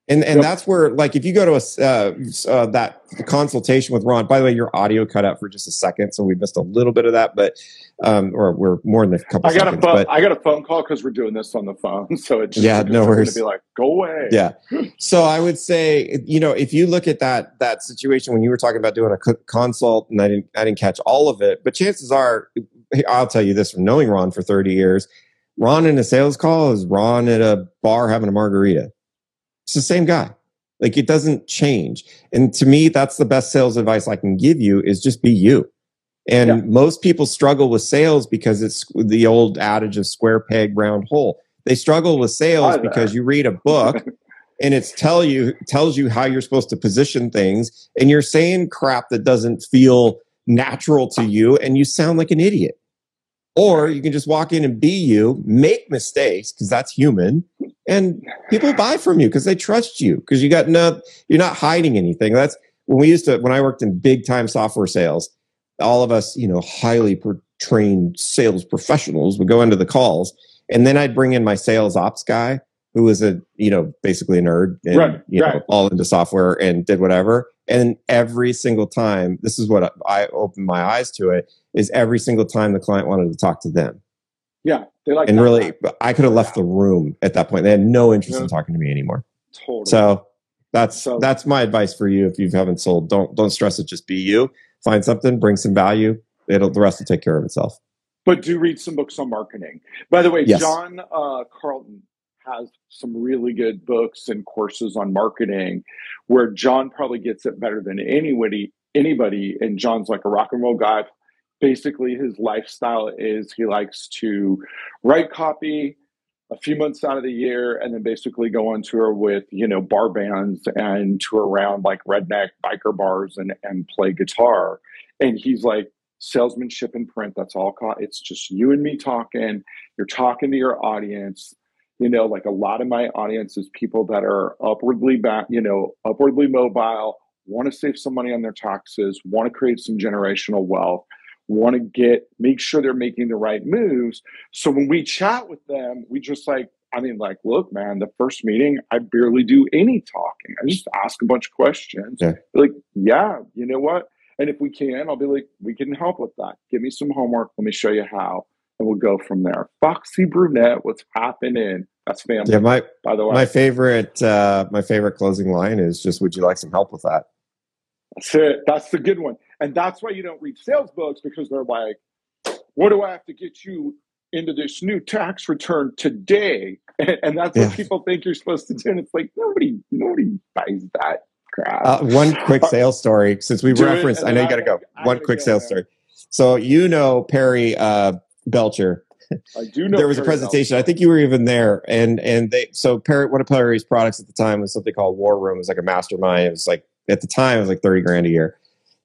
[SPEAKER 3] and and yep. that's where like if you go to a uh, uh, that consultation with ron by the way your audio cut out for just a second so we missed a little bit of that but um or we're more than a couple
[SPEAKER 1] i got
[SPEAKER 3] seconds,
[SPEAKER 1] a phone
[SPEAKER 3] but,
[SPEAKER 1] i got a phone call because we're doing this on the phone so it's just,
[SPEAKER 3] yeah no worries.
[SPEAKER 1] to be like go away.
[SPEAKER 3] Yeah. So i would say you know if you look at that that situation when you were talking about doing a consult and i didn't i didn't catch all of it but chances are i'll tell you this from knowing ron for 30 years ron in a sales call is ron at a bar having a margarita it's the same guy. Like it doesn't change. And to me, that's the best sales advice I can give you is just be you. And yeah. most people struggle with sales because it's the old adage of square peg round hole. They struggle with sales because you read a book and it's tell you tells you how you're supposed to position things and you're saying crap that doesn't feel natural to you and you sound like an idiot. Or you can just walk in and be you, make mistakes because that's human, and people buy from you because they trust you because you got no, you're not hiding anything. That's when we used to when I worked in big time software sales. All of us, you know, highly trained sales professionals would go into the calls, and then I'd bring in my sales ops guy who was a you know basically a nerd and right, you right. know all into software and did whatever and every single time this is what i opened my eyes to it is every single time the client wanted to talk to them.
[SPEAKER 1] Yeah they like
[SPEAKER 3] and really i could have left the room at that point. They had no interest yeah. in talking to me anymore. Totally. so that's so, that's my advice for you if you haven't sold. Don't don't stress it just be you. Find something bring some value it'll the rest will take care of itself.
[SPEAKER 1] But do read some books on marketing. By the way yes. john uh, carlton has some really good books and courses on marketing where John probably gets it better than anybody anybody and John's like a rock and roll guy basically his lifestyle is he likes to write copy a few months out of the year and then basically go on tour with you know bar bands and tour around like redneck biker bars and and play guitar. And he's like salesmanship in print that's all it's just you and me talking. You're talking to your audience. You know like a lot of my audience is people that are upwardly back you know upwardly mobile want to save some money on their taxes want to create some generational wealth want to get make sure they're making the right moves. So when we chat with them we just like i mean like look man the first meeting i barely do any talking. I just ask a bunch of questions. Yeah. like yeah you know what? And if we can i'll be like we can help with that. Give me some homework. Let me show you how. And we'll go from there. Foxy brunette what's happening? That's family.
[SPEAKER 3] Yeah, my
[SPEAKER 1] by the way,
[SPEAKER 3] my favorite uh, my favorite closing line is just, "Would you like some help with that?"
[SPEAKER 1] That's it. That's the good one, and that's why you don't read sales books because they're like, "What do I have to get you into this new tax return today?" And, and that's yeah. what people think you're supposed to do. And it's like nobody nobody buys that crap.
[SPEAKER 3] Uh, one quick sales story, since we referenced. I know you got to go. One quick go sales there. story. So you know Perry uh, Belcher
[SPEAKER 1] I do know
[SPEAKER 3] there was a presentation. I think you were even there, and and they so Perry, one of Perry's products at the time was something called War Room. It was like a mastermind. It was like at the time it was like thirty grand a year,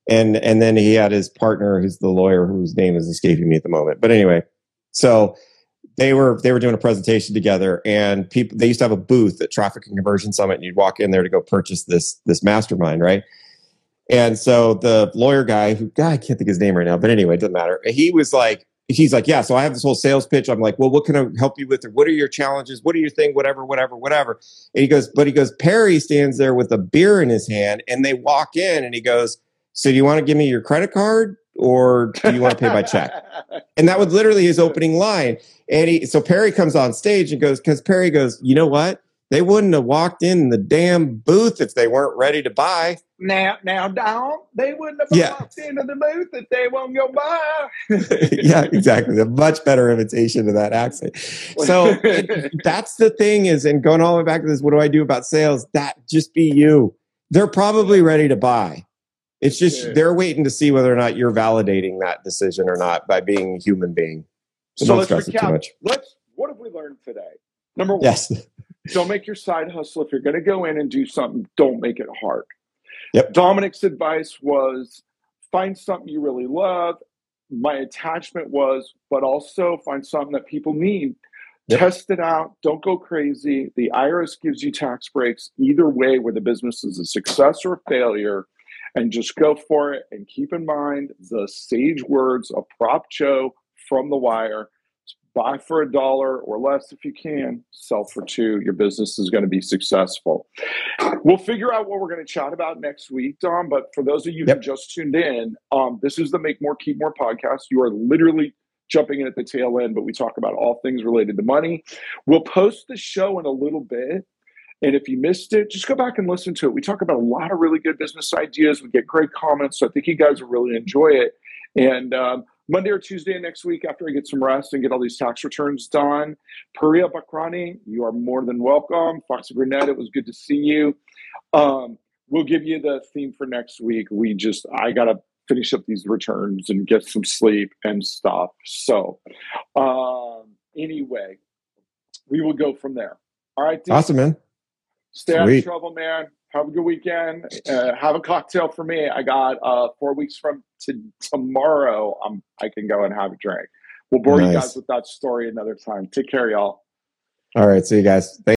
[SPEAKER 3] and and then he had his partner, who's the lawyer, whose name is escaping me at the moment. But anyway, so they were they were doing a presentation together, and people they used to have a booth at Traffic and Conversion Summit, and you'd walk in there to go purchase this this mastermind, right? And so the lawyer guy, who God, I can't think his name right now, but anyway, it doesn't matter. He was like, he's like, yeah. So I have this whole sales pitch. I'm like, well, what can I help you with? Or what are your challenges? What are your thing? Whatever, whatever, whatever. And he goes, but he goes, Perry stands there with a beer in his hand, and they walk in, and he goes, so do you want to give me your credit card? Or do you want to pay by check? And that was literally his opening line. And he, so Perry comes on stage and goes, because Perry goes, you know what? They wouldn't have walked in the damn booth if they weren't ready to buy.
[SPEAKER 1] Now, now, Don, they wouldn't have yeah. walked into the booth if they won't go buy.
[SPEAKER 3] yeah, exactly. A much better imitation of that accent. So that's the thing is, and going all the way back to this, what do I do about sales? That just be you. They're probably ready to buy. It's just they're waiting to see whether or not you're validating that decision or not by being a human being.
[SPEAKER 1] So, so let's recap. Let's. What have we learned today? Number one.
[SPEAKER 3] Yes
[SPEAKER 1] don't make your side hustle. If you're going to go in and do something, don't make it hard.
[SPEAKER 3] Yep.
[SPEAKER 1] Dominic's advice was find something you really love. My attachment was, but also find something that people need. Yep. Test it out. Don't go crazy. The IRS gives you tax breaks either way, where the business is a success or a failure. And just go for it. And keep in mind the sage words of Prop Joe from The Wire buy for a dollar or less if you can, sell for two. Your business is going to be successful. We'll figure out what we're going to chat about next week, Dom. But for those of you yep. who just tuned in, um, this is the Make More, Keep More podcast. You are literally jumping in at the tail end, but we talk about all things related to money. We'll post the show in a little bit. And if you missed it, just go back and listen to it. We talk about a lot of really good business ideas. We get great comments. So I think you guys will really enjoy it. And um, Monday or Tuesday next week after I get some rest and get all these tax returns done. Puria Bakrani, you are more than welcome. Foxy Burnett, it was good to see you. Um, we'll give you the theme for next week. We just, I got to finish up these returns and get some sleep and stuff. So, um, anyway, we will go from there. All right.
[SPEAKER 3] Awesome, man.
[SPEAKER 1] Stay Sweet. out of trouble, man have a good weekend. Uh, have a cocktail for me. I got uh, four weeks from to tomorrow. Um, I can go and have a drink. We'll bore nice. you guys with that story another time. Take care, y'all.
[SPEAKER 3] All right. See you guys. Thank